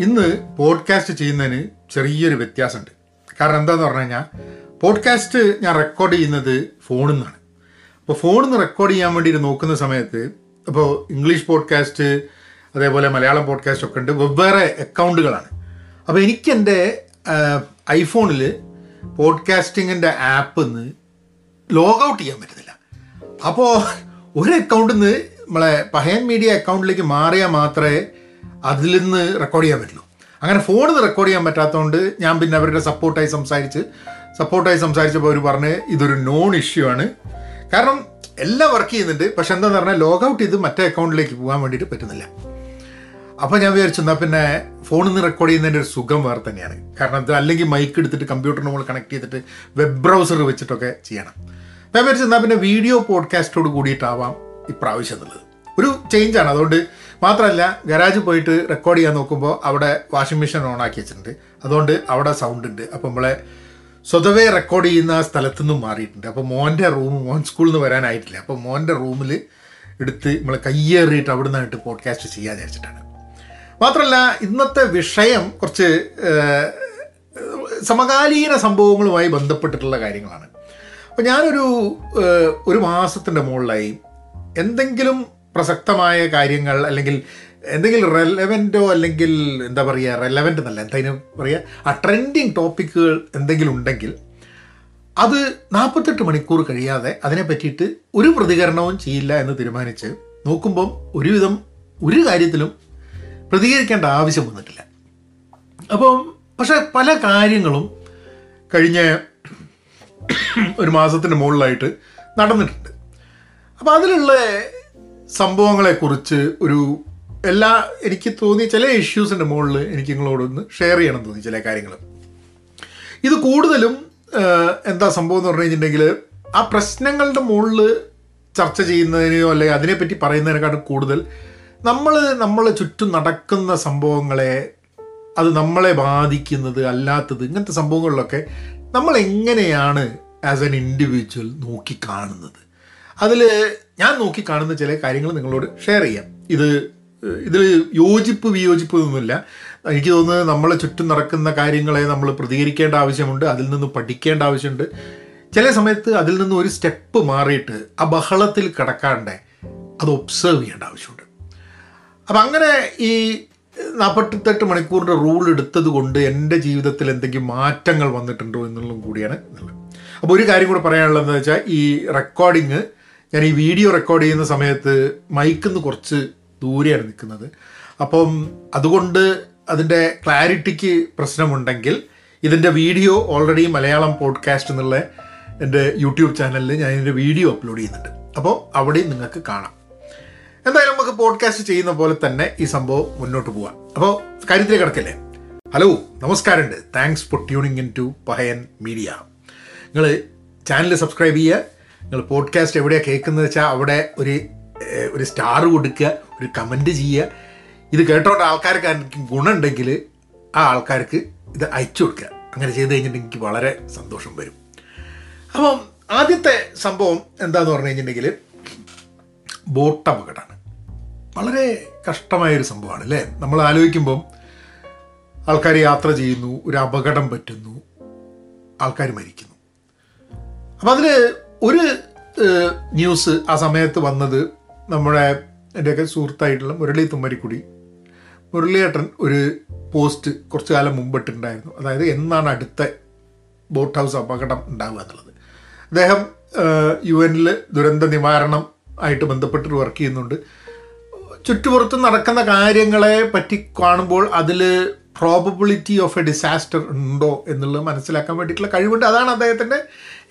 ഇന്ന് പോഡ്കാസ്റ്റ് ചെയ്യുന്നതിന് ചെറിയൊരു വ്യത്യാസമുണ്ട്. കാരണം എന്താന്ന് പറഞ്ഞു കഴിഞ്ഞാൽ പോഡ്കാസ്റ്റ് ഞാൻ റെക്കോർഡ് ചെയ്യുന്നത് ഫോണിൽ നിന്നാണ്. അപ്പോൾ ഫോണിൽ നിന്ന് റെക്കോർഡ് ചെയ്യാൻ വേണ്ടിയിട്ട് നോക്കുന്ന സമയത്ത് അപ്പോൾ ഇംഗ്ലീഷ് പോഡ്കാസ്റ്റ് അതേപോലെ മലയാളം പോഡ്കാസ്റ്റ് ഒക്കെ ഉണ്ട് വെവ്വേറെ അക്കൗണ്ടുകളാണ് അപ്പോൾ എനിക്കെന്റെ ഐഫോണിൽ പോഡ്കാസ്റ്റിങ്ങിന്റെ ആപ്പ് നിന്ന് ലോഗ് ഔട്ട് ചെയ്യാൻ പറ്റുന്നില്ല. അപ്പോൾ ഒരു അക്കൗണ്ടിൽ നിന്ന് നമ്മളെ പഹയൻ മീഡിയ അക്കൗണ്ടിലേക്ക് മാറിയാൽ മാത്രമേ അതിൽ നിന്ന് റെക്കോർഡ് ചെയ്യാൻ പറ്റുള്ളൂ അങ്ങനെ ഫോണിൽ നിന്ന് റെക്കോർഡ് ചെയ്യാൻ പറ്റാത്തതുകൊണ്ട് ഞാൻ പിന്നെ അവരുടെ സപ്പോർട്ടായി സംസാരിച്ച് സപ്പോർട്ടായി സംസാരിച്ചപ്പോൾ അവർ പറഞ്ഞ് ഇതൊരു നോൺ ഇഷ്യൂ ആണ്. കാരണം എല്ലാം വർക്ക് ചെയ്യുന്നുണ്ട്. പക്ഷെ എന്താന്ന് പറഞ്ഞാൽ ലോഗ് ഔട്ട് ചെയ്ത് മറ്റേ അക്കൗണ്ടിലേക്ക് പോകാൻ വേണ്ടിയിട്ട് പറ്റുന്നില്ല. അപ്പോൾ ഞാൻ വിചാരിച്ചു എന്നാൽ പിന്നെ ഫോണിൽ നിന്ന് റെക്കോർഡ് ചെയ്യുന്നതിന്റെ ഒരു സുഖം വേറെ തന്നെയാണ്. കാരണം ഇത് അല്ലെങ്കിൽ മൈക്ക് എടുത്തിട്ട് കമ്പ്യൂട്ടറിന് മുകളിൽ കണക്ട് ചെയ്തിട്ട് വെബ് ബ്രൗസർ വെച്ചിട്ടൊക്കെ ചെയ്യണം. അപ്പോൾ ഞാൻ വിചാരിച്ചു എന്നാൽ പിന്നെ വീഡിയോ പോഡ്കാസ്റ്റോട് കൂടിയിട്ടാവാം ഇപ്രാവശ്യം എന്നുള്ളത്. ഒരു ചേഞ്ചാണ് അതുകൊണ്ട് മാത്രമല്ല ഗരാജ് പോയിട്ട് റെക്കോർഡ് ചെയ്യാൻ നോക്കുമ്പോൾ അവിടെ വാഷിംഗ് മെഷീൻ ഓൺ ആക്കി വെച്ചിട്ടുണ്ട്. അതുകൊണ്ട് അവിടെ സൗണ്ട് ഉണ്ട്. അപ്പോൾ നമ്മളെ സ്വതവേ റെക്കോർഡ് ചെയ്യുന്ന സ്ഥലത്തു നിന്നും മാറിയിട്ടുണ്ട്. അപ്പോൾ മോന്റെ റൂം മോൻ സ്കൂളിൽ നിന്ന് വരാനായിട്ടില്ല. അപ്പോൾ മോന്റെ റൂമിൽ എടുത്ത് നമ്മളെ കയ്യേറിയിട്ട് അവിടെ നിന്നായിട്ട് പോഡ്കാസ്റ്റ് ചെയ്യാൻ വിചാരിച്ചിട്ടാണ്. മാത്രമല്ല ഇന്നത്തെ വിഷയം കുറച്ച് സമകാലീന സംഭവങ്ങളുമായി ബന്ധപ്പെട്ടിട്ടുള്ള കാര്യങ്ങളാണ്. അപ്പോൾ ഞാനൊരു ഒരു മാസത്തിന്റെ മുകളിലായി എന്തെങ്കിലും പ്രസക്തമായ കാര്യങ്ങൾ അല്ലെങ്കിൽ എന്തെങ്കിലും റെലവെന്റോ അല്ലെങ്കിൽ എന്താ പറയുക റെലവെന്റ് എന്നല്ല എന്താ പറയുക ആ ട്രെൻഡിങ് ടോപ്പിക്കുകൾ എന്തെങ്കിലും ഉണ്ടെങ്കിൽ അത് നാൽപ്പത്തെട്ട് മണിക്കൂർ കഴിയാതെ അതിനെ പറ്റിയിട്ട് ഒരു പ്രതികരണവും ചെയ്യില്ല എന്ന് തീരുമാനിച്ച് നോക്കുമ്പം ഒരുവിധം ഒരു കാര്യത്തിലും പ്രതികരിക്കേണ്ട ആവശ്യം വന്നിട്ടില്ല. അപ്പം പക്ഷേ പല കാര്യങ്ങളും കഴിഞ്ഞ ഒരു മാസത്തിന് മുകളിലായിട്ട് നടന്നിട്ടുണ്ട്. അപ്പോൾ അതിലുള്ള സംഭവങ്ങളെക്കുറിച്ച് ഒരു എല്ലാ എനിക്ക് തോന്നിയ ചില ഇഷ്യൂസിന്റെ മുകളിൽ എനിക്ക് നിങ്ങളോടൊന്ന് ഷെയർ ചെയ്യണം തോന്നി ചില കാര്യങ്ങൾ ഇത് കൂടുതലും എന്താ സംഭവം എന്ന് പറഞ്ഞു കഴിഞ്ഞിട്ടുണ്ടെങ്കിൽ ആ പ്രശ്നങ്ങളുടെ മുകളിൽ ചർച്ച ചെയ്യുന്നതിനെയോ അല്ലെങ്കിൽ അതിനെപ്പറ്റി പറയുന്നതിനെക്കാട്ടും കൂടുതൽ നമ്മൾ നമ്മളെ ചുറ്റും നടക്കുന്ന സംഭവങ്ങളെ അത് നമ്മളെ ബാധിക്കുന്നത് അല്ലാത്തത് ഇങ്ങനത്തെ സംഭവങ്ങളിലൊക്കെ നമ്മൾ എങ്ങനെയാണ് ആസ് എൻ ഇൻഡിവിജ്വൽ നോക്കി കാണുന്നത്? അതിൽ ഞാൻ നോക്കി കാണുന്ന ചില കാര്യങ്ങൾ നിങ്ങളോട് ഷെയർ ചെയ്യാം. ഇത് ഇതിൽ യോജിപ്പ് വിയോജിപ്പ് ഒന്നുമില്ല. എനിക്ക് തോന്നുന്നത് നമ്മളെ ചുറ്റും നടക്കുന്ന കാര്യങ്ങളെ നമ്മൾ പ്രതികരിക്കേണ്ട ആവശ്യമുണ്ട് അതിൽ നിന്ന് പഠിക്കേണ്ട ആവശ്യമുണ്ട്. ചില സമയത്ത് അതിൽ നിന്ന് ഒരു സ്റ്റെപ്പ് മാറിയിട്ട് ആ ബഹളത്തിൽ കിടക്കാണ്ട് അത് ഒബ്സേർവ് ചെയ്യേണ്ട ആവശ്യമുണ്ട്. അപ്പം അങ്ങനെ ഈ നാൽപ്പത്തെട്ട് മണിക്കൂറിന്റെ റൂൾ എടുത്തത് കൊണ്ട് എന്റെ ജീവിതത്തിൽ എന്തെങ്കിലും മാറ്റങ്ങൾ വന്നിട്ടുണ്ടോ എന്നുള്ളതും കൂടിയാണ് എന്നുള്ളത് അപ്പോൾ ഒരു കാര്യം കൂടെ പറയാനുള്ളതെന്ന് വെച്ചാൽ ഈ റെക്കോർഡിങ് ഞാൻ ഈ വീഡിയോ റെക്കോർഡ് ചെയ്യുന്ന സമയത്ത് മൈക്കിൽ നിന്ന് കുറച്ച് ദൂരെയാണ് നിൽക്കുന്നത്. അപ്പം അതുകൊണ്ട് അതിന്റെ ക്ലാരിറ്റിക്ക് പ്രശ്നമുണ്ടെങ്കിൽ ഇതിന്റെ വീഡിയോ ഓൾറെഡി മലയാളം പോഡ്കാസ്റ്റ് എന്നുള്ള എന്റെ യൂട്യൂബ് ചാനലിൽ ഞാൻ ഇതിന്റെ വീഡിയോ അപ്ലോഡ് ചെയ്യുന്നുണ്ട്. അപ്പോൾ അവിടെയും നിങ്ങൾക്ക് കാണാം. എന്തായാലും നമുക്ക് പോഡ്കാസ്റ്റ് ചെയ്യുന്ന പോലെ തന്നെ ഈ സംഭവം മുന്നോട്ട് പോവാം. അപ്പോൾ കാര്യത്തിലേക്ക് കിടക്കല്ലേ? ഹലോ നമസ്കാരമുണ്ട്. Thanks for tuning in to Pahayan media നിങ്ങൾ ചാനൽ സബ്സ്ക്രൈബ് ചെയ്യുക നിങ്ങൾ പോഡ്കാസ്റ്റ് എവിടെയാണ് കേൾക്കുന്നത് വെച്ചാൽ അവിടെ ഒരു ഒരു സ്റ്റാർ കൊടുക്കുക ഒരു കമന്റ് ചെയ്യുക. ഇത് കേട്ടോണ്ട് ആൾക്കാർക്ക് എനിക്ക് ഗുണമുണ്ടെങ്കിൽ ആ ആൾക്കാർക്ക് ഇത് അയച്ചു കൊടുക്കുക. അങ്ങനെ ചെയ്ത് കഴിഞ്ഞിട്ടുണ്ടെങ്കിൽ എനിക്ക് വളരെ സന്തോഷം വരും. അപ്പം ആദ്യത്തെ സംഭവം എന്താന്ന് പറഞ്ഞു കഴിഞ്ഞിട്ടുണ്ടെങ്കിൽ ബോട്ട് അപകടമാണ്. വളരെ കഷ്ടമായൊരു സംഭവമാണ് അല്ലേ? നമ്മൾ ആലോചിക്കുമ്പം ആൾക്കാർ യാത്ര ചെയ്യുന്നു ഒരു അപകടം പറ്റുന്നു ആൾക്കാർ മരിക്കുന്നു. അപ്പം അതിൽ ഒരു ന്യൂസ് ആ സമയത്ത് വന്നത് നമ്മുടെ എന്റെയൊക്കെ സുഹൃത്തായിട്ടുള്ള മുരളി തുമ്മരിക്കുടി. മുരളിയേട്ടൻ ഒരു പോസ്റ്റ് കുറച്ചു കാലം മുമ്പിട്ടുണ്ടായിരുന്നു. അതായത് എന്നാണ് അടുത്ത ബോട്ട് ഹൗസ് അപകടം ഉണ്ടാവുക എന്നുള്ളത്. അദ്ദേഹം യു എനിൽ ദുരന്ത നിവാരണം ആയിട്ട് ബന്ധപ്പെട്ടിട്ട് വർക്ക് ചെയ്യുന്നുണ്ട്. ചുറ്റുപുറത്ത് നടക്കുന്ന കാര്യങ്ങളെ പറ്റി കാണുമ്പോൾ അതിൽ പ്രോബബിലിറ്റി ഓഫ് എ ഡിസാസ്റ്റർ ഉണ്ടോ എന്നുള്ളത് മനസ്സിലാക്കാൻ വേണ്ടിയിട്ടുള്ള കഴിവുണ്ട്. അതാണ് അദ്ദേഹത്തിന്റെ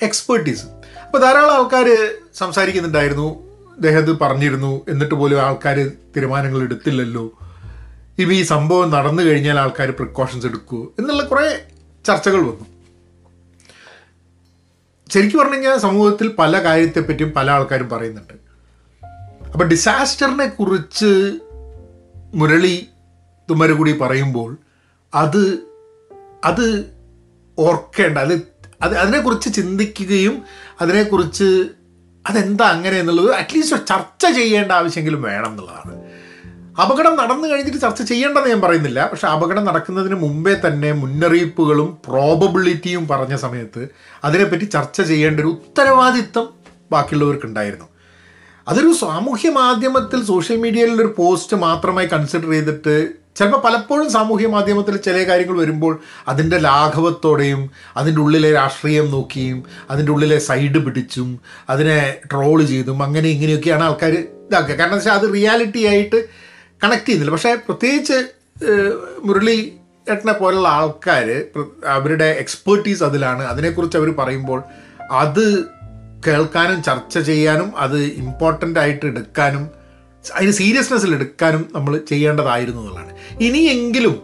എക്സ്പേർട്ടീസ് അപ്പോൾ ധാരാളം ആൾക്കാർ സംസാരിക്കുന്നുണ്ടായിരുന്നു. അദ്ദേഹം പറഞ്ഞിരുന്നു. എന്നിട്ട് പോലും ആൾക്കാർ തീരുമാനങ്ങൾ എടുത്തില്ലല്ലോ. ഇപ്പം ഈ സംഭവം നടന്നു കഴിഞ്ഞാൽ ആൾക്കാർ പ്രിക്കോഷൻസ് എടുക്കൂ എന്നുള്ള കുറേ ചർച്ചകൾ വന്നു. ശരിക്കും പറഞ്ഞു കഴിഞ്ഞാൽ സമൂഹത്തിൽ പല കാര്യത്തെപ്പറ്റിയും പല ആൾക്കാരും പറയുന്നുണ്ട്. അപ്പം ഡിസാസ്റ്ററിനെ കുറിച്ച് മുരളി തുമ്മരുകൂടി പറയുമ്പോൾ അത് അത് ഓർക്കേണ്ട. അത് അത് അതിനെക്കുറിച്ച് ചിന്തിക്കുകയും അതിനെക്കുറിച്ച് അതെന്താ അങ്ങനെ എന്നുള്ളത് അറ്റ്ലീസ്റ്റ് ചർച്ച ചെയ്യേണ്ട ആവശ്യമെങ്കിലും വേണം എന്നുള്ളതാണ്. അപകടം നടന്നു കഴിഞ്ഞിട്ട് ചർച്ച ചെയ്യേണ്ടെന്ന് ഞാൻ പറയുന്നില്ല. പക്ഷെ അപകടം നടക്കുന്നതിന് മുമ്പേ തന്നെ മുന്നറിയിപ്പുകളും പ്രോബബിലിറ്റിയും പറഞ്ഞ സമയത്ത് അതിനെപ്പറ്റി ചർച്ച ചെയ്യേണ്ട ഒരു ഉത്തരവാദിത്തം ബാക്കിയുള്ളവർക്കുണ്ടായിരുന്നു. അതൊരു സാമൂഹ്യ മാധ്യമത്തിൽ സോഷ്യൽ മീഡിയയിലൊരു പോസ്റ്റ് മാത്രമായി കൺസിഡർ ചെയ്തിട്ട് ചിലപ്പോൾ പലപ്പോഴും സാമൂഹ്യ മാധ്യമത്തിൽ ചില കാര്യങ്ങൾ വരുമ്പോൾ അതിന്റെ ലാഘവത്തോടെയും അതിന്റെ ഉള്ളിലെ രാഷ്ട്രീയം നോക്കിയും അതിന്റെ ഉള്ളിലെ സൈഡ് പിടിച്ചും അതിനെ ട്രോൾ ചെയ്തും അങ്ങനെ ഇങ്ങനെയൊക്കെയാണ് ആൾക്കാർ ഇതാക്കുക. കാരണം വെച്ചാൽ അത് റിയാലിറ്റി ആയിട്ട് കണക്ട് ചെയ്യുന്നില്ല. പക്ഷേ പ്രത്യേകിച്ച് മുരളി ഏട്ടനെ പോലുള്ള ആൾക്കാർ അവരുടെ എക്സ്പേർട്ടീസ് അതിലാണ്. അതിനെക്കുറിച്ച് അവർ പറയുമ്പോൾ അത് കേൾക്കാനും ചർച്ച ചെയ്യാനും അത് ഇമ്പോർട്ടന്റ് ആയിട്ട് എടുക്കാനും അതിന് സീരിയസ്നെസ്സിൽ എടുക്കാനും നമ്മൾ ചെയ്യേണ്ടതായിരുന്നു എന്നുള്ളതാണ്. ഇനിയെങ്കിലും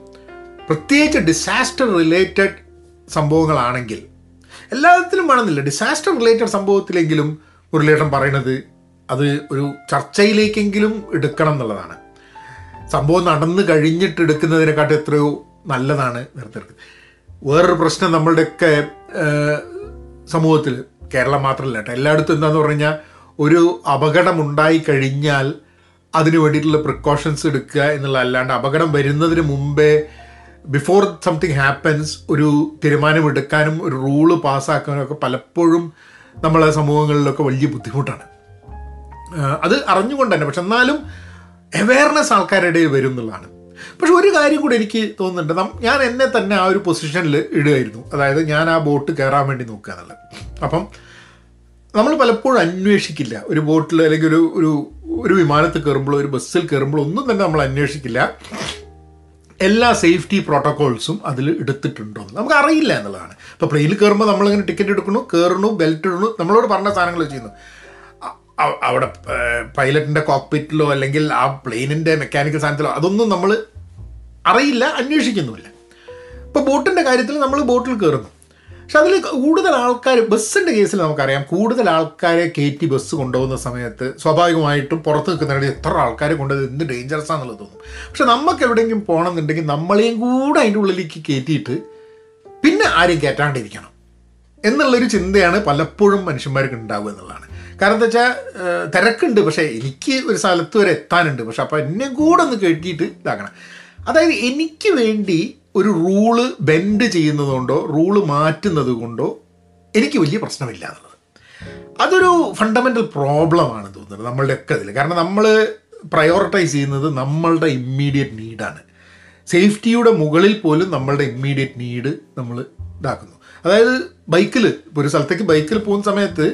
പ്രത്യേകിച്ച് ഡിസാസ്റ്റർ റിലേറ്റഡ് സംഭവങ്ങളാണെങ്കിൽ എല്ലാത്തിലും വേണമെന്നില്ല. ഡിസാസ്റ്റർ റിലേറ്റഡ് സംഭവത്തിലെങ്കിലും മുരളീധരൻ പറയണത് അത് ഒരു ചർച്ചയിലേക്കെങ്കിലും എടുക്കണം എന്നുള്ളതാണ്. സംഭവം നടന്നു കഴിഞ്ഞിട്ട് എടുക്കുന്നതിനെക്കാട്ടും എത്രയോ നല്ലതാണ് നിർത്തിയെടുക്കുന്നത് വേറൊരു പ്രശ്നം നമ്മളുടെയൊക്കെ സമൂഹത്തിൽ കേരളം മാത്രമല്ല കേട്ടോ. എല്ലായിടത്തും എന്താണെന്ന് പറഞ്ഞു കഴിഞ്ഞാൽ ഒരു അപകടമുണ്ടായി കഴിഞ്ഞാൽ അതിന് വേണ്ടിയിട്ടുള്ള പ്രിക്കോഷൻസ് എടുക്കുക എന്നുള്ള അല്ലാണ്ട് അപകടം വരുന്നതിന് മുമ്പേ ബിഫോർ സംതിങ് ഹാപ്പൻസ് ഒരു തീരുമാനമെടുക്കാനും ഒരു റൂൾ പാസ്സാക്കാനും ഒക്കെ പലപ്പോഴും നമ്മളെ സമൂഹങ്ങളിലൊക്കെ വലിയ ബുദ്ധിമുട്ടാണ്. അത് അറിഞ്ഞുകൊണ്ട് തന്നെ. പക്ഷെ എന്നാലും അവയർനെസ് ആൾക്കാരുടെ വരും എന്നുള്ളതാണ്. പക്ഷെ ഒരു കാര്യം കൂടി എനിക്ക് തോന്നുന്നുണ്ട്. ഞാൻ എന്നെ തന്നെ ആ ഒരു പൊസിഷനിൽ ഇടുകയായിരുന്നു. അതായത് ഞാൻ ആ ബോട്ട് കയറാൻ വേണ്ടി നോക്കുക എന്നുള്ളത് അപ്പം നമ്മൾ പലപ്പോഴും അന്വേഷിക്കില്ല. ഒരു ബോട്ടിൽ അല്ലെങ്കിൽ ഒരു ഒരു ഒരു വിമാനത്തിൽ കയറുമ്പോഴോ ഒരു ബസ്സിൽ കയറുമ്പോഴോ ഒന്നും തന്നെ നമ്മൾ അന്വേഷിക്കില്ല. എല്ലാ സേഫ്റ്റി പ്രോട്ടോകോൾസും അതിൽ എടുത്തിട്ടുണ്ടോ എന്ന് നമുക്ക് അറിയില്ല എന്നുള്ളതാണ്. ഇപ്പോൾ പ്ലെയിനിൽ കയറുമ്പോൾ നമ്മളിങ്ങനെ ടിക്കറ്റ് എടുക്കണു കയറണു ബെൽറ്റ് ഇടണു നമ്മളോട് പറഞ്ഞ സാധനങ്ങൾ ചെയ്യുന്നു. അവിടെ പൈലറ്റിന്റെ കോക്പിറ്റിലോ അല്ലെങ്കിൽ ആ പ്ലെയിനിന്റെ മെക്കാനിക്കൽ സാധനത്തിലോ അതൊന്നും നമ്മൾ അറിയില്ല അന്വേഷിക്കുന്നുമില്ല. ഇപ്പോൾ ബോട്ടിന്റെ കാര്യത്തിൽ നമ്മൾ ബോട്ടിൽ കയറുന്നു. പക്ഷെ അതിൽ കൂടുതൽ ആൾക്കാർ ബസ്സിന്റെ കേസിൽ നമുക്കറിയാം. കൂടുതൽ ആൾക്കാരെ കയറ്റി ബസ് കൊണ്ടുപോകുന്ന സമയത്ത് സ്വാഭാവികമായിട്ടും പുറത്ത് നിൽക്കുന്നിടയിൽ എത്ര ആൾക്കാരെ കൊണ്ടുപോയത് എന്ത് ഡേഞ്ചറസ് ആണെന്നുള്ളത് തോന്നും. പക്ഷെ നമുക്ക് എവിടെയെങ്കിലും പോകണമെന്നുണ്ടെങ്കിൽ നമ്മളെയും കൂടെ അതിന്റെ ഉള്ളിലേക്ക് കയറ്റിയിട്ട് പിന്നെ ആരെയും കയറ്റാണ്ടിരിക്കണം എന്നുള്ളൊരു ചിന്തയാണ് പലപ്പോഴും മനുഷ്യന്മാർക്ക് ഉണ്ടാവുക എന്നുള്ളതാണ്. കാരണം എന്താ വെച്ചാൽ തിരക്കുണ്ട്. പക്ഷേ എനിക്ക് ഒരു സ്ഥലത്ത് വരെ എത്താനുണ്ട്. പക്ഷെ അപ്പോൾ എന്നെ കൂടെ ഒന്ന് കെട്ടിയിട്ട് ഇതാക്കണം. അതായത് എനിക്ക് വേണ്ടി ഒരു റൂൾ ബെൻഡ് ചെയ്യുന്നതുകൊണ്ടോ റൂൾ മാറ്റുന്നത് കൊണ്ടോ എനിക്ക് വലിയ പ്രശ്നമില്ല എന്നുള്ളത്. അതൊരു ഫണ്ടമെന്റൽ പ്രോബ്ലമാണ് തോന്നുന്നത് നമ്മളുടെയൊക്കെ ഇതിൽ കാരണം നമ്മൾ പ്രയോറിറ്റൈസ് ചെയ്യുന്നത് നമ്മളുടെ ഇമ്മീഡിയറ്റ് നീഡാണ് സേഫ്റ്റിയുടെ മുകളിൽ പോലും നമ്മളുടെ ഇമ്മീഡിയറ്റ് നീഡ് നമ്മൾ ഇതാക്കുന്നു. അതായത് ബൈക്കിൽ ഇപ്പോൾ ഒരു സ്ഥലത്തേക്ക് ബൈക്കിൽ പോകുന്ന സമയത്ത്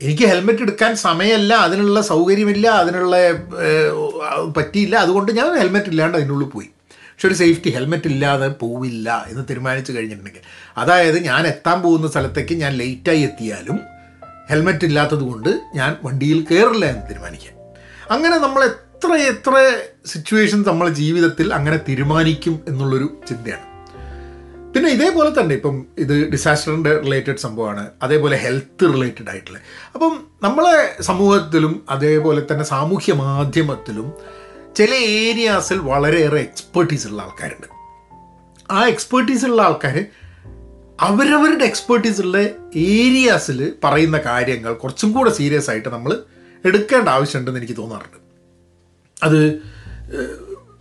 എനിക്ക് ഹെൽമെറ്റ് എടുക്കാൻ സമയമല്ല അതിനുള്ള സൗകര്യമില്ല അതിനുള്ള പറ്റിയില്ല. അതുകൊണ്ട് ഞാൻ ഹെൽമെറ്റ് ഇല്ലാണ്ട് അതിനുള്ളിൽ പോയി. പക്ഷെ ഒരു സേഫ്റ്റി ഹെൽമെറ്റ് ഇല്ലാതെ പോവില്ല എന്ന് തീരുമാനിച്ചു കഴിഞ്ഞിട്ടുണ്ടെങ്കിൽ. അതായത് ഞാൻ എത്താൻ പോകുന്ന സ്ഥലത്തേക്ക് ഞാൻ ലേറ്റായി എത്തിയാലും ഹെൽമെറ്റ് ഇല്ലാത്തത് കൊണ്ട് ഞാൻ വണ്ടിയിൽ കയറില്ല എന്ന് തീരുമാനിക്കാം അങ്ങനെ നമ്മൾ എത്ര എത്ര സിറ്റുവേഷൻ നമ്മളെ ജീവിതത്തിൽ അങ്ങനെ തീരുമാനിക്കും എന്നുള്ളൊരു ചിന്തയാണ്. പിന്നെ ഇതേപോലെ തന്നെ ഇപ്പം ഇത് ഡിസാസ്റ്ററിന്റെ റിലേറ്റഡ് സംഭവമാണ്. അതേപോലെ ഹെൽത്ത് റിലേറ്റഡ് ആയിട്ടുള്ള. അപ്പം നമ്മളെ സമൂഹത്തിലും അതേപോലെ തന്നെ സാമൂഹ്യ മാധ്യമത്തിലും ചില ഏരിയാസിൽ വളരെയേറെ എക്സ്പേർട്ടീസ് ഉള്ള ആൾക്കാരുണ്ട്. ആ എക്സ്പേർട്ടീസ് ഉള്ള ആൾക്കാർ അവരവരുടെ എക്സ്പേർട്ടീസ് ഉള്ള ഏരിയാസിൽ പറയുന്ന കാര്യങ്ങൾ കുറച്ചും കൂടെ സീരിയസ് ആയിട്ട് നമ്മൾ എടുക്കേണ്ട ആവശ്യമുണ്ടെന്ന് എനിക്ക് തോന്നാറുണ്ട്. അത്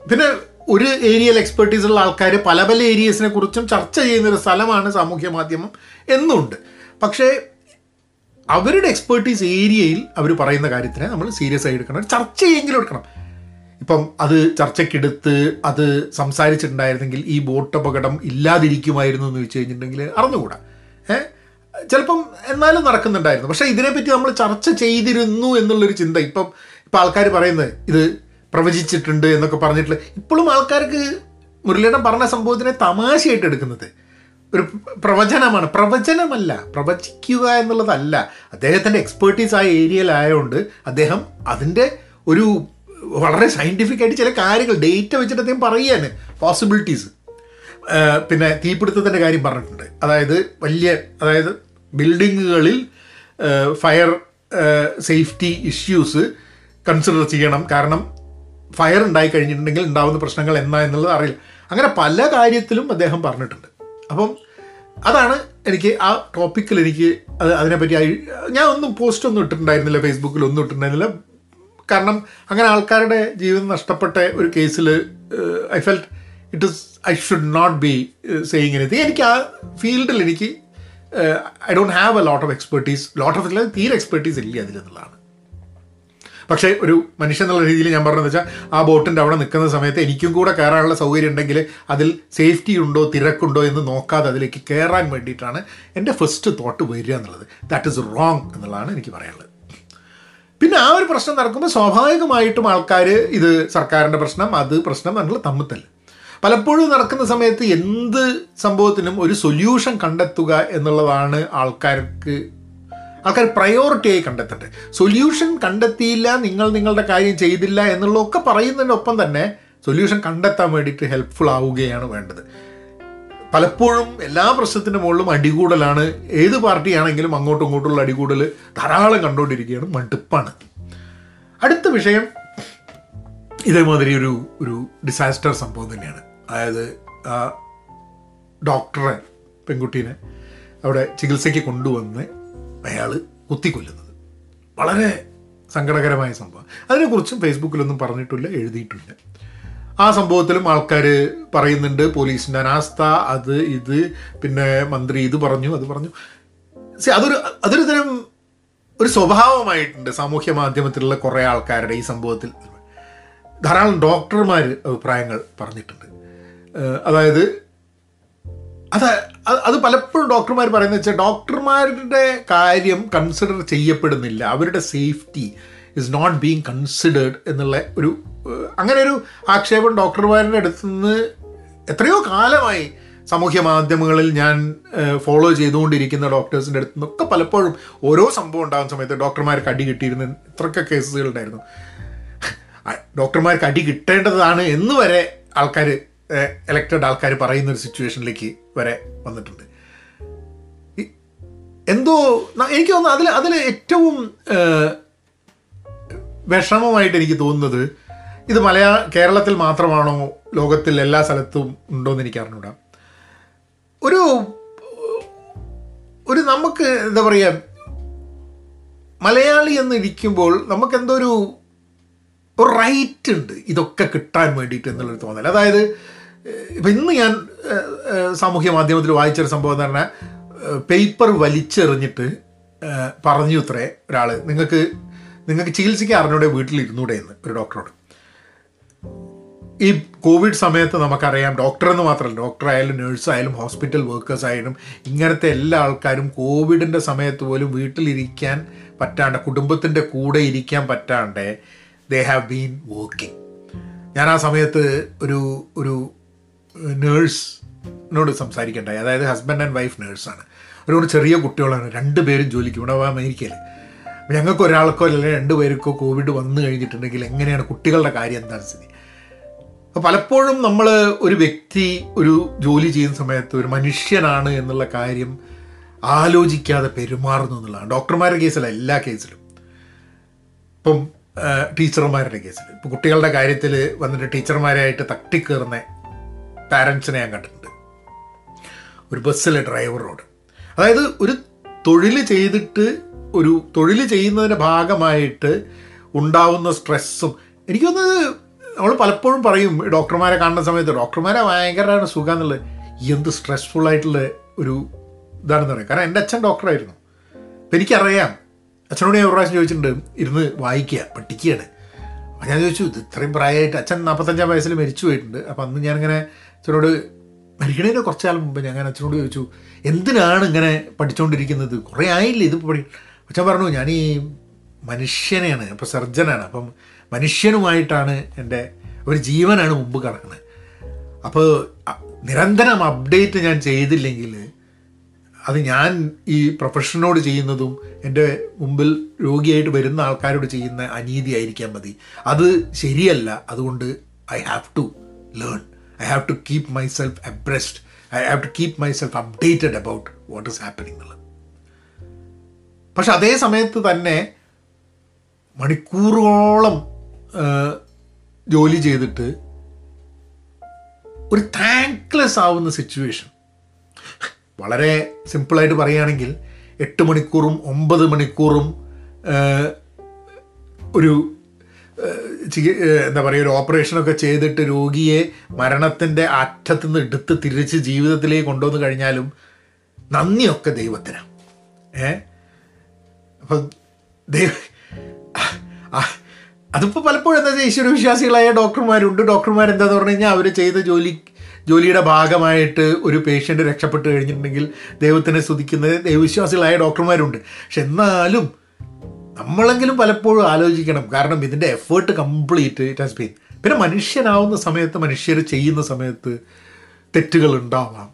പിന്നെ ഒരു ഏരിയയിൽ എക്സ്പേർട്ടീസ് ഉള്ള ആൾക്കാർ പല പല ഏരിയസിനെ കുറിച്ചും ചർച്ച ചെയ്യുന്നൊരു സ്ഥലമാണ് സാമൂഹ്യ മാധ്യമം എന്നുണ്ട്. പക്ഷേ അവരുടെ എക്സ്പേർട്ടീസ് ഏരിയയിൽ അവർ പറയുന്ന കാര്യത്തിനെ നമ്മൾ സീരിയസ് ആയി എടുക്കണം. ചർച്ച എടുക്കണം. ഇപ്പം അത് ചർച്ചയ്ക്കെടുത്ത് അത് സംസാരിച്ചിട്ടുണ്ടായിരുന്നെങ്കിൽ ഈ ബോട്ട് അപകടം ഇല്ലാതിരിക്കുമായിരുന്നു എന്ന് വെച്ച് കഴിഞ്ഞിട്ടുണ്ടെങ്കിൽ അറിഞ്ഞുകൂടാ. ഏഹ് ചിലപ്പം എന്നാലും നടക്കുന്നുണ്ടായിരുന്നു. പക്ഷേ ഇതിനെപ്പറ്റി നമ്മൾ ചർച്ച ചെയ്തിരുന്നു എന്നുള്ളൊരു ചിന്ത. ഇപ്പം ഇപ്പം ആൾക്കാർ പറയുന്നത് ഇത് പ്രവചിച്ചിട്ടുണ്ട് എന്നൊക്കെ പറഞ്ഞിട്ടുള്ള ഇപ്പോഴും ആൾക്കാർക്ക് മുരളിയുടെ പറഞ്ഞ സംഭവത്തിനെ തമാശയായിട്ട് എടുക്കുന്നത്. ഒരു പ്രവചനമാണ്. പ്രവചനമല്ല. പ്രവചിക്കുക എന്നുള്ളതല്ല. അദ്ദേഹത്തിന്റെ എക്സ്പേർട്ടീസ് ആ ഏരിയയിലായതുകൊണ്ട് അദ്ദേഹം അതിന്റെ ഒരു വളരെ സയന്റിഫിക് ആയിട്ട് ചില കാര്യങ്ങൾ ഡേറ്റ വെച്ചിട്ട് അദ്ദേഹം പറയുകയാണ് പോസിബിലിറ്റീസ് പിന്നെ തീപിടുത്തത്തിന്റെ കാര്യം പറഞ്ഞിട്ടുണ്ട്. അതായത് വലിയ അതായത് ബിൽഡിങ്ങുകളിൽ ഫയർ സേഫ്റ്റി ഇഷ്യൂസ് കൺസിഡർ ചെയ്യണം. കാരണം ഫയർ ഉണ്ടായി കഴിഞ്ഞിട്ടുണ്ടെങ്കിൽ ഉണ്ടാകുന്ന പ്രശ്നങ്ങൾ എന്നാ എന്നുള്ളത് അറിയില്ല. അങ്ങനെ പല കാര്യത്തിലും അദ്ദേഹം പറഞ്ഞിട്ടുണ്ട്. അപ്പം അതാണ് എനിക്ക് ആ ടോപ്പിക്കിൽ എനിക്ക് അത് അതിനെപ്പറ്റി ഞാൻ ഒന്നും പോസ്റ്റ് ഒന്നും ഇട്ടിട്ടുണ്ടായിരുന്നില്ല ഫേസ്ബുക്കിൽ ഒന്നും ഇട്ടിട്ടുണ്ടായിരുന്നില്ല. കാരണം അങ്ങനെ ആൾക്കാരുടെ ജീവിതം നഷ്ടപ്പെട്ട ഒരു കേസിൽ I felt it is I should not be saying anything എനിക്ക് ആ ഫീൽഡിൽ എനിക്ക് I don't have a lot of expertise lot of ഇല്ല തീരെ എക്സ്പെർട്ടീസ് ഇല്ല അതിലെന്നുള്ളതാണ്. പക്ഷേ ഒരു മനുഷ്യൻ എന്നുള്ള രീതിയിൽ ഞാൻ പറഞ്ഞതെന്ന് വെച്ചാൽ ആ ബോട്ടിന്റെ അവിടെ നിൽക്കുന്ന സമയത്ത് എനിക്കും കൂടെ കയറാനുള്ള സൗകര്യം ഉണ്ടെങ്കിൽ അതിൽ സേഫ്റ്റി ഉണ്ടോ തിരക്കുണ്ടോ എന്ന് നോക്കാതെ അതിലേക്ക് കയറാൻ വേണ്ടിയിട്ടാണ് എന്റെ ഫസ്റ്റ് തോട്ട് വരിക എന്നുള്ളത്. ദാറ്റ് ഇസ് റോങ് എന്നുള്ളതാണ് എനിക്ക് പറയാനുള്ളത്. പിന്നെ ആ ഒരു പ്രശ്നം നടക്കുമ്പോൾ സ്വാഭാവികമായിട്ടും ആൾക്കാർ ഇത് സർക്കാരിന്റെ പ്രശ്നം അത് പ്രശ്നം എന്നുള്ള തമ്മത്തല്ല പലപ്പോഴും നടക്കുന്ന സമയത്ത് എന്ത് സംഭവത്തിനും ഒരു സൊല്യൂഷൻ കണ്ടെത്തുക എന്നുള്ളതാണ് ആൾക്കാർക്ക് ആൾക്കാർ പ്രയോറിറ്റിയായി കണ്ടെത്തട്ടെ. സൊല്യൂഷൻ കണ്ടെത്തിയില്ല നിങ്ങൾ നിങ്ങളുടെ കാര്യം ചെയ്തില്ല എന്നുള്ളതൊക്കെ പറയുന്നതിനൊപ്പം തന്നെ സൊല്യൂഷൻ കണ്ടെത്താൻ വേണ്ടിയിട്ട് ഹെൽപ്ഫുൾ ആവുകയാണ് വേണ്ടത്. പലപ്പോഴും എല്ലാ പ്രശ്നത്തിന്റെ മുകളിലും അടികൂടലാണ്. ഏത് പാർട്ടിയാണെങ്കിലും അങ്ങോട്ടും ഇങ്ങോട്ടുള്ള അടികൂടൽ ധാരാളം കണ്ടുകൊണ്ടിരിക്കുകയാണ് മടുപ്പാണ്. അടുത്ത വിഷയം ഇതേമാതിരി ഒരു ഒരു ഡിസാസ്റ്റർ സംഭവം തന്നെയാണ്. അതായത് ആ ഡോക്ടറെ പെൺകുട്ടീനെ അവിടെ ചികിത്സയ്ക്ക് കൊണ്ടുവന്ന് അയാൾ കുത്തിക്കൊല്ലുന്നത്. വളരെ സങ്കടകരമായ സംഭവം. അതിനെക്കുറിച്ചും ഫേസ്ബുക്കിലൊന്നും പറഞ്ഞിട്ടില്ല എഴുതിയിട്ടില്ല ആ സംഭവത്തിലും ആൾക്കാർ പറയുന്നുണ്ട് പോലീസിന്റെ അനാസ്ഥ അത് ഇത്. പിന്നെ മന്ത്രി ഇത് പറഞ്ഞു അത് പറഞ്ഞു. സി അതൊരു അതൊരു തരം ഒരു സ്വഭാവമായിട്ടുണ്ട് സാമൂഹ്യ മാധ്യമത്തിലുള്ള കുറേ ആൾക്കാരുടെ ഈ സംഭവത്തിൽ. ധാരാളം ഡോക്ടർമാർ അഭിപ്രായങ്ങൾ പറഞ്ഞിട്ടുണ്ട്. അതായത് അത് അത് പലപ്പോഴും ഡോക്ടർമാർ പറയുന്നത് വെച്ചാൽ ഡോക്ടർമാരുടെ കാര്യം കൺസിഡർ ചെയ്യപ്പെടുന്നില്ല. അവരുടെ safety is not being considered എന്നുള്ള ഒരു അങ്ങനെ ഒരു ആക്ഷേപം ഡോക്ടർമാരുടെ അടുത്ത് നിന്ന് എത്രയോ കാലമായി സാമൂഹ്യ മാധ്യമങ്ങളിൽ ഞാൻ ഫോളോ ചെയ്തുകൊണ്ടിരിക്കുന്ന ഡോക്ടേഴ്സിന്റെ അടുത്ത് നിന്നൊക്കെ പലപ്പോഴും ഓരോ സംഭവം ഉണ്ടാകുന്ന സമയത്ത് ഡോക്ടർമാർക്ക് അടി കിട്ടിയിരുന്ന ഇത്രയൊക്കെ കേസുകൾ ഉണ്ടായിരുന്നു ഡോക്ടർമാർക്ക് അടി കിട്ടേണ്ടതാണ് എന്ന് വരെ ആൾക്കാർ എലക്റ്റഡ് ആൾക്കാർ പറയുന്ന ഒരു സിറ്റുവേഷനിലേക്ക് വരെ വന്നിട്ടുണ്ട്. എന്തോ എനിക്ക് തോന്നുന്നു അതിൽ അതിൽ ഏറ്റവും വിഷമമായിട്ട് എനിക്ക് തോന്നുന്നത് ഇത് മലയാള കേരളത്തിൽ മാത്രമാണോ ലോകത്തിൽ എല്ലാ സ്ഥലത്തും ഉണ്ടോ എന്ന് എനിക്ക് അറിഞ്ഞൂടാ ഒരു ഒരു നമുക്ക് എന്താ പറയുക മലയാളി എന്ന് ഇരിക്കുമ്പോൾ നമുക്ക് എന്തോ ഒരു റൈറ്റ് ഉണ്ട് ഇതൊക്കെ കിട്ടാൻ വേണ്ടിയിട്ട് എന്നുള്ളൊരു തോന്നൽ. അതായത് ഇപ്പം ഇന്ന് ഞാൻ സാമൂഹ്യ മാധ്യമത്തിൽ വായിച്ചൊരു സംഭവം എന്ന് പറഞ്ഞാൽ പേപ്പർ വലിച്ചെറിഞ്ഞിട്ട് പറഞ്ഞു ഇത്രേ ഒരാൾ നിങ്ങൾക്ക് നിങ്ങൾക്ക് ചികിത്സിക്കാൻ അറിഞ്ഞൂടെ വീട്ടിലിരുന്നൂടെ എന്ന് ഒരു ഡോക്ടറോട്. ഈ കോവിഡ് സമയത്ത് നമുക്കറിയാം ഡോക്ടർ എന്ന് മാത്രമല്ല ഡോക്ടർ ആയാലും നേഴ്സ് ആയാലും ഹോസ്പിറ്റൽ വർക്കേഴ്സ് ആയാലും ഇങ്ങനത്തെ എല്ലാ ആൾക്കാരും കോവിഡിന്റെ സമയത്ത് പോലും വീട്ടിലിരിക്കാൻ പറ്റാണ്ട് കുടുംബത്തിന്റെ കൂടെ ഇരിക്കാൻ പറ്റാണ്ട് ദേ ഹാവ് ബീൻ വർക്കിംഗ് ഞാൻ ആ സമയത്ത് ഒരു ഒരു നേഴ്സിനോട് സംസാരിക്കണ്ടായി. അതായത് ഹസ്ബൻഡ് ആൻഡ് വൈഫ് നേഴ്സാണ് ഒരു ചെറിയ കുട്ടികളാണ് രണ്ടുപേരും ജോലിക്ക് ഇവിടെ അമേരിക്കയിൽ ഞങ്ങൾക്ക് ഒരാൾക്കോ അല്ലെങ്കിൽ രണ്ടുപേർക്കോ കോവിഡ് വന്നു കഴിഞ്ഞിട്ടുണ്ടെങ്കിൽ എങ്ങനെയാണ് കുട്ടികളുടെ കാര്യം എന്താണ് സ്ഥിതി അപ്പോൾ പലപ്പോഴും നമ്മൾ ഒരു വ്യക്തി ഒരു ജോലി ചെയ്യുന്ന സമയത്ത് ഒരു മനുഷ്യനാണ് എന്നുള്ള കാര്യം ആലോചിക്കാതെ പെരുമാറുന്നു എന്നുള്ളതാണ്. ഡോക്ടർമാരുടെ കേസിലല്ല എല്ലാ കേസിലും. ഇപ്പം ടീച്ചർമാരുടെ കേസിൽ ഇപ്പം കുട്ടികളുടെ കാര്യത്തിൽ വന്നിട്ട് ടീച്ചർമാരായിട്ട് തട്ടിക്കേറുന്ന പാരൻസിനെ ഞാൻ കണ്ടിട്ടുണ്ട്. ഒരു ബസ്സിലെ ഡ്രൈവറോട്. അതായത് ഒരു തൊഴിൽ ചെയ്തിട്ട് ഒരു തൊഴിൽ ചെയ്യുന്നതിന്റെ ഭാഗമായിട്ട് ഉണ്ടാവുന്ന സ്ട്രെസ്സും എനിക്കൊന്ന് നമ്മൾ പലപ്പോഴും പറയും ഡോക്ടർമാരെ കാണുന്ന സമയത്ത് ഡോക്ടർമാരെ ഭയങ്കരമാണ് സുഖം എന്നുള്ളത് എന്ത് സ്ട്രെസ്ഫുൾ ആയിട്ടുള്ള ഒരു ഇതാണെന്ന് പറയാം. കാരണം എന്റെ അച്ഛൻ ഡോക്ടറായിരുന്നു. അപ്പം എനിക്കറിയാം അച്ഛനോട് ഞാൻ ഒരു പ്രാവശ്യം ചോദിച്ചിട്ടുണ്ട് ഇരുന്ന് വായിക്കുക പഠിക്കുകയാണ്. അപ്പം ഞാൻ ചോദിച്ചു ഇത് ഇത്രയും പ്രായമായിട്ട് അച്ഛൻ നാൽപ്പത്തഞ്ചാം വയസ്സിൽ മരിച്ചു പോയിട്ടുണ്ട്. അപ്പം അന്ന് ഞാനിങ്ങനെ അച്ഛനോട് മരിക്കണേന് കുറച്ച് കാലം മുമ്പ് ഞാൻ അച്ഛനോട് ചോദിച്ചു എന്തിനാണ് ഇങ്ങനെ പഠിച്ചുകൊണ്ടിരിക്കുന്നത് കുറേ ആയില്ലേ ഇത് പഠി അച്ഛൻ പറഞ്ഞു ഞാൻ ഈ മനുഷ്യനെയാണ് അപ്പോൾ സർജനാണ് അപ്പം മനുഷ്യനുമായിട്ടാണ് എന്റെ ഒരു ജീവനാണ് മുമ്പ് കിടക്കുന്നത്. അപ്പോൾ നിരന്തരം അപ്ഡേറ്റ് ഞാൻ ചെയ്തില്ലെങ്കിൽ അത് ഞാൻ ഈ പ്രൊഫഷനോട് ചെയ്യുന്നതും എന്റെ മുമ്പിൽ രോഗിയായിട്ട് വരുന്ന ആൾക്കാരോട് ചെയ്യുന്ന അനീതി ആയിരിക്കാൻ മതി. അത് ശരിയല്ല. അതുകൊണ്ട് I have to learn I have to keep myself abreast I have to keep myself updated about what is happening എന്നുള്ളത്. പക്ഷെ അതേ സമയത്ത് തന്നെ മണിക്കൂറുകളോളം ജോലി ചെയ്തിട്ട് ഒരു താങ്ക്ലെസ് ആവുന്ന സിറ്റുവേഷൻ വളരെ സിമ്പിളായിട്ട് പറയുകയാണെങ്കിൽ എട്ട് മണിക്കൂറും ഒമ്പത് മണിക്കൂറും ഒരു എന്താ പറയുക ഒരു ഓപ്പറേഷനൊക്കെ ചെയ്തിട്ട് രോഗിയെ മരണത്തിന്റെ അറ്റത്തു നിന്ന് എടുത്ത് തിരിച്ച് ജീവിതത്തിലേക്ക് കൊണ്ടുവന്ന് കഴിഞ്ഞാലും നന്ദിയൊക്കെ ദൈവത്തിനാണ് ഏ? അപ്പം ദൈവ അതിപ്പോൾ പലപ്പോഴും എന്താ ഈശ്വര വിശ്വാസികളായ ഡോക്ടർമാരുണ്ട്. ഡോക്ടർമാർ എന്താന്ന് പറഞ്ഞു കഴിഞ്ഞാൽ അവർ ചെയ്ത ജോലി ജോലിയുടെ ഭാഗമായിട്ട് ഒരു പേഷ്യന്റ് രക്ഷപ്പെട്ട് കഴിഞ്ഞിട്ടുണ്ടെങ്കിൽ ദൈവത്തിനെ സ്തുതിക്കുന്ന ദൈവവിശ്വാസികളായ ഡോക്ടർമാരുണ്ട്. പക്ഷെ എന്നാലും നമ്മളെങ്കിലും പലപ്പോഴും ആലോചിക്കണം. കാരണം ഇതിന്റെ effort complete it has been പിന്നെ മനുഷ്യനാവുന്ന സമയത്ത് മനുഷ്യർ ചെയ്യുന്ന സമയത്ത് തെറ്റുകൾ ഉണ്ടാവാം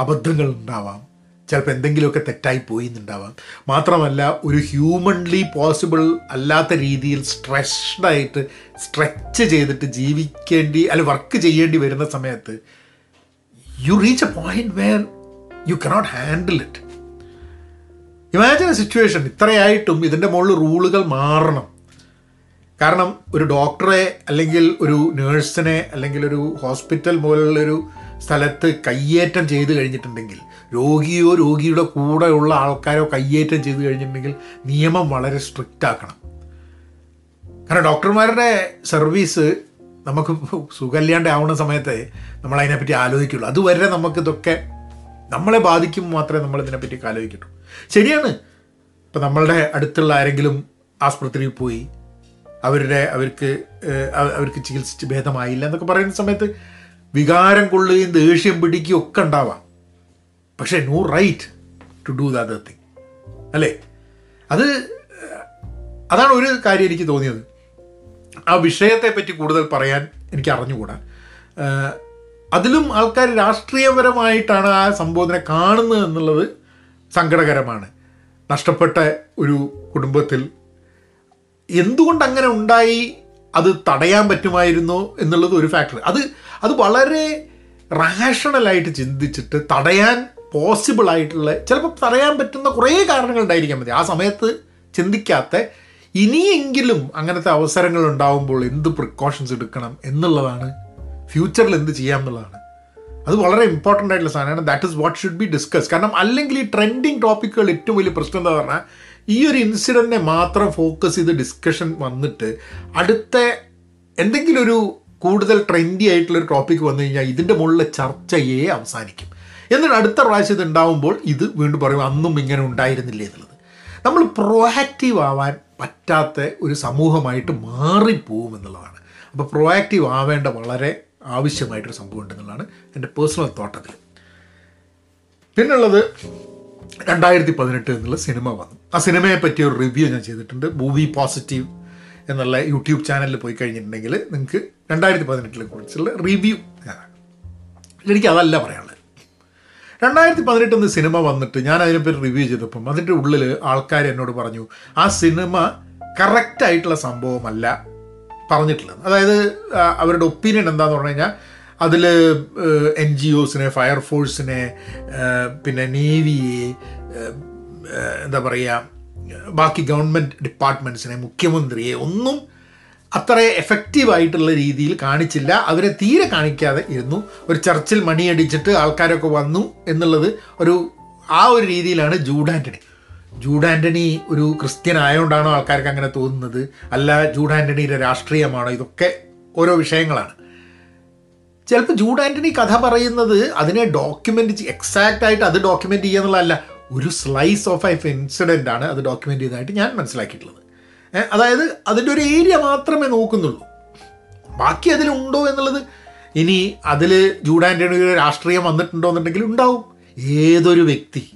അബദ്ധങ്ങൾ ഉണ്ടാവാം. ചിലപ്പോൾ എന്തെങ്കിലുമൊക്കെ തെറ്റായി പോയി എന്നുണ്ടാവാം മാത്രമല്ല ഒരു ഹ്യൂമൺലി പോസിബിൾ അല്ലാത്ത രീതിയിൽ സ്ട്രെസ്ഡായിട്ട് സ്ട്രെച്ച് ചെയ്തിട്ട് ജീവിക്കേണ്ടി അല്ല വർക്ക് ചെയ്യേണ്ടി വരുന്ന സമയത്ത് you reach a point where you cannot handle it imagine a situation ഇത്രയായിട്ടും ഇതിന്റെ മുകളിൽ റൂളുകൾ മാറണം. കാരണം ഒരു ഡോക്ടറെ അല്ലെങ്കിൽ ഒരു നേഴ്സിനെ അല്ലെങ്കിൽ ഒരു ഹോസ്പിറ്റൽ പോലുള്ളൊരു സ്ഥലത്ത് കയ്യേറ്റം ചെയ്ത് കഴിഞ്ഞിട്ടുണ്ടെങ്കിൽ രോഗിയോ രോഗിയുടെ കൂടെയുള്ള ആൾക്കാരോ കയ്യേറ്റം ചെയ്ത് കഴിഞ്ഞിട്ടുണ്ടെങ്കിൽ നിയമം വളരെ സ്ട്രിക്റ്റ് ആക്കണം. കാരണം ഡോക്ടർമാരുടെ സർവീസ് നമുക്ക് സുഖമില്ലാണ്ട് ആവുന്ന സമയത്ത് നമ്മൾ അതിനെപ്പറ്റി ആലോചിക്കുള്ളൂ. അതുവരെ നമുക്കിതൊക്കെ നമ്മളെ ബാധിക്കും മാത്രമേ നമ്മൾ ഇതിനെപ്പറ്റി ശരിയാണ്. ഇപ്പം നമ്മളുടെ അടുത്തുള്ള ആരെങ്കിലും ആസ്പത്രിയിൽ പോയി അവരുടെ അവർക്ക് അവർക്ക് ചികിത്സിച്ച് ഭേദമായില്ല എന്നൊക്കെ പറയുന്ന സമയത്ത് വികാരം കൊള്ളുകയും ദേഷ്യം പിടിക്കുകയും ഒക്കെ ഉണ്ടാവാം. പക്ഷേ no right to do the other thing അല്ലേ? അത് അതാണ് ഒരു കാര്യം എനിക്ക് തോന്നിയത്. ആ വിഷയത്തെ പറ്റി കൂടുതൽ പറയാൻ എനിക്ക് അറിഞ്ഞുകൂടാ. ഏഹ്, അതിലും ആൾക്കാർ രാഷ്ട്രീയപരമായിട്ടാണ് ആ സംബോധന കാണുന്നത് എന്നുള്ളത് സങ്കടകരമാണ്. നഷ്ടപ്പെട്ട ഒരു കുടുംബത്തിൽ എന്തുകൊണ്ട് അങ്ങനെ ഉണ്ടായി? അത് തടയാൻ പറ്റുമായിരുന്നോ എന്നുള്ളത് ഒരു ഫാക്ടർ അത് അത് വളരെ റാഷണലായിട്ട് ചിന്തിച്ചിട്ട് തടയാൻ പോസിബിൾ ആയിട്ടുള്ള ചിലപ്പോൾ തടയാൻ പറ്റുന്ന കുറേ കാരണങ്ങൾ ഉണ്ടായിരിക്കാൻ മതി. ആ സമയത്ത് ചിന്തിക്കാത്ത ഇനിയെങ്കിലും അങ്ങനത്തെ അവസരങ്ങൾ ഉണ്ടാവുമ്പോൾ എന്ത് പ്രിക്കോഷൻസ് എടുക്കണം എന്നുള്ളതാണ്. ഫ്യൂച്ചറിൽ എന്ത് ചെയ്യാം എന്നുള്ളതാണ്. അത് വളരെ ഇമ്പോർട്ടന്റ് ആയിട്ടുള്ള സാധനമാണ്. That is what should be discuss കാരണം അല്ലെങ്കിൽ ഈ ട്രെൻഡിങ് ടോപ്പിക്കുകൾ ഏറ്റവും വലിയ പ്രശ്നം എന്താ പറഞ്ഞാൽ ഈ ഒരു ഇൻസിഡന്റിനെ മാത്രം ഫോക്കസ് ചെയ്ത് ഡിസ്കഷൻ വന്നിട്ട് അടുത്ത എന്തെങ്കിലും ഒരു കൂടുതൽ ട്രെൻഡി ആയിട്ടുള്ളൊരു ടോപ്പിക് വന്നു കഴിഞ്ഞാൽ ഇതിന്റെ മുകളിലെ ചർച്ചയെ അവസാനിക്കും. എന്നിട്ട് അടുത്ത പ്രാവശ്യം ഇത് ഇത് വീണ്ടും പറയും അന്നും ഇങ്ങനെ ഉണ്ടായിരുന്നില്ല എന്നുള്ളത്. നമ്മൾ പ്രൊആക്റ്റീവ് ആവാൻ പറ്റാത്ത ഒരു സമൂഹമായിട്ട് മാറിപ്പോവും എന്നുള്ളതാണ്. അപ്പോൾ പ്രൊആക്റ്റീവ് ആവേണ്ട വളരെ ആവശ്യമായിട്ടൊരു സംഭവം ഉണ്ടെന്നുള്ളതാണ് എന്റെ പേഴ്സണൽ തോട്ടത്തിൽ. പിന്നുള്ളത് രണ്ടായിരത്തി പതിനെട്ട് എന്നുള്ള സിനിമ വന്നു. ആ സിനിമയെ പറ്റിയ ഒരു റിവ്യൂ ഞാൻ ചെയ്തിട്ടുണ്ട്. മൂവി പോസിറ്റീവ് എന്നുള്ള യൂട്യൂബ് ചാനലിൽ പോയി കഴിഞ്ഞിട്ടുണ്ടെങ്കിൽ നിങ്ങൾക്ക് രണ്ടായിരത്തി പതിനെട്ടിലെ കുറിച്ചുള്ള റിവ്യൂ എനിക്ക് അതല്ല പറയാനുള്ളത്. രണ്ടായിരത്തി പതിനെട്ട് എന്ന സിനിമ വന്നിട്ട് ഞാൻ അതിനെപ്പറ്റി റിവ്യൂ ചെയ്തപ്പം അതിന്റെ ഉള്ളിൽ ആൾക്കാർ എന്നോട് പറഞ്ഞു ആ സിനിമ കറക്റ്റായിട്ടുള്ള സംഭവമല്ല പറഞ്ഞിട്ടുള്ളത്. അതായത് അവരുടെ ഒപ്പീനിയൻ എന്താന്ന് പറഞ്ഞു കഴിഞ്ഞാൽ അതിൽ എൻ ജി ഒസിനെ ഫയർഫോഴ്സിനെ പിന്നെ നേവിയെ എന്താ പറയുക ബാക്കി ഗവൺമെന്റ് ഡിപ്പാർട്ട്മെന്റ്സിനെ മുഖ്യമന്ത്രിയെ ഒന്നും അത്ര എഫക്റ്റീവായിട്ടുള്ള രീതിയിൽ കാണിച്ചില്ല. അവരെ തീരെ കാണിക്കാതെ ഇരുന്നു. ഒരു ചർച്ചിൽ മണിയടിച്ചിട്ട് ആൾക്കാരൊക്കെ വന്നു എന്നുള്ളത് ഒരു ആ ഒരു രീതിയിലാണ് ജൂഡ് ആന്റണി ജൂഡ് ആന്റണി ഒരു ക്രിസ്ത്യൻ ആയതുകൊണ്ടാണോ ആൾക്കാർക്ക് അങ്ങനെ തോന്നുന്നത്? അല്ല ജൂഡ് ആന്റണിയുടെ രാഷ്ട്രീയമാണോ? ഇതൊക്കെ ഓരോ വിഷയങ്ങളാണ്. ചിലപ്പോൾ ജൂഡ് ആന്റണി കഥ പറയുന്നത് അതിനെ ഡോക്യുമെന്റ് എക്സാക്റ്റ് ആയിട്ട് അത് ഡോക്യുമെന്റ് ചെയ്യുക എന്നുള്ളതല്ല. ഒരു സ്ലൈസ് ഓഫ് ലൈഫ് ഇൻസിഡന്റ് ആണ് അത് ഡോക്യുമെന്റ് ചെയ്തതായിട്ട് ഞാൻ മനസ്സിലാക്കിയിട്ടുള്ളത്. അതായത് അതിന്റെ ഒരു ഏരിയ മാത്രമേ നോക്കുന്നുള്ളൂ. ബാക്കി അതിലുണ്ടോ എന്നുള്ളത് ഇനി അതിൽ ജൂഡാന്റെ രാഷ്ട്രീയം വന്നിട്ടുണ്ടോ എന്നുണ്ടെങ്കിൽ ഉണ്ടാവും. ഏതൊരു വ്യക്തി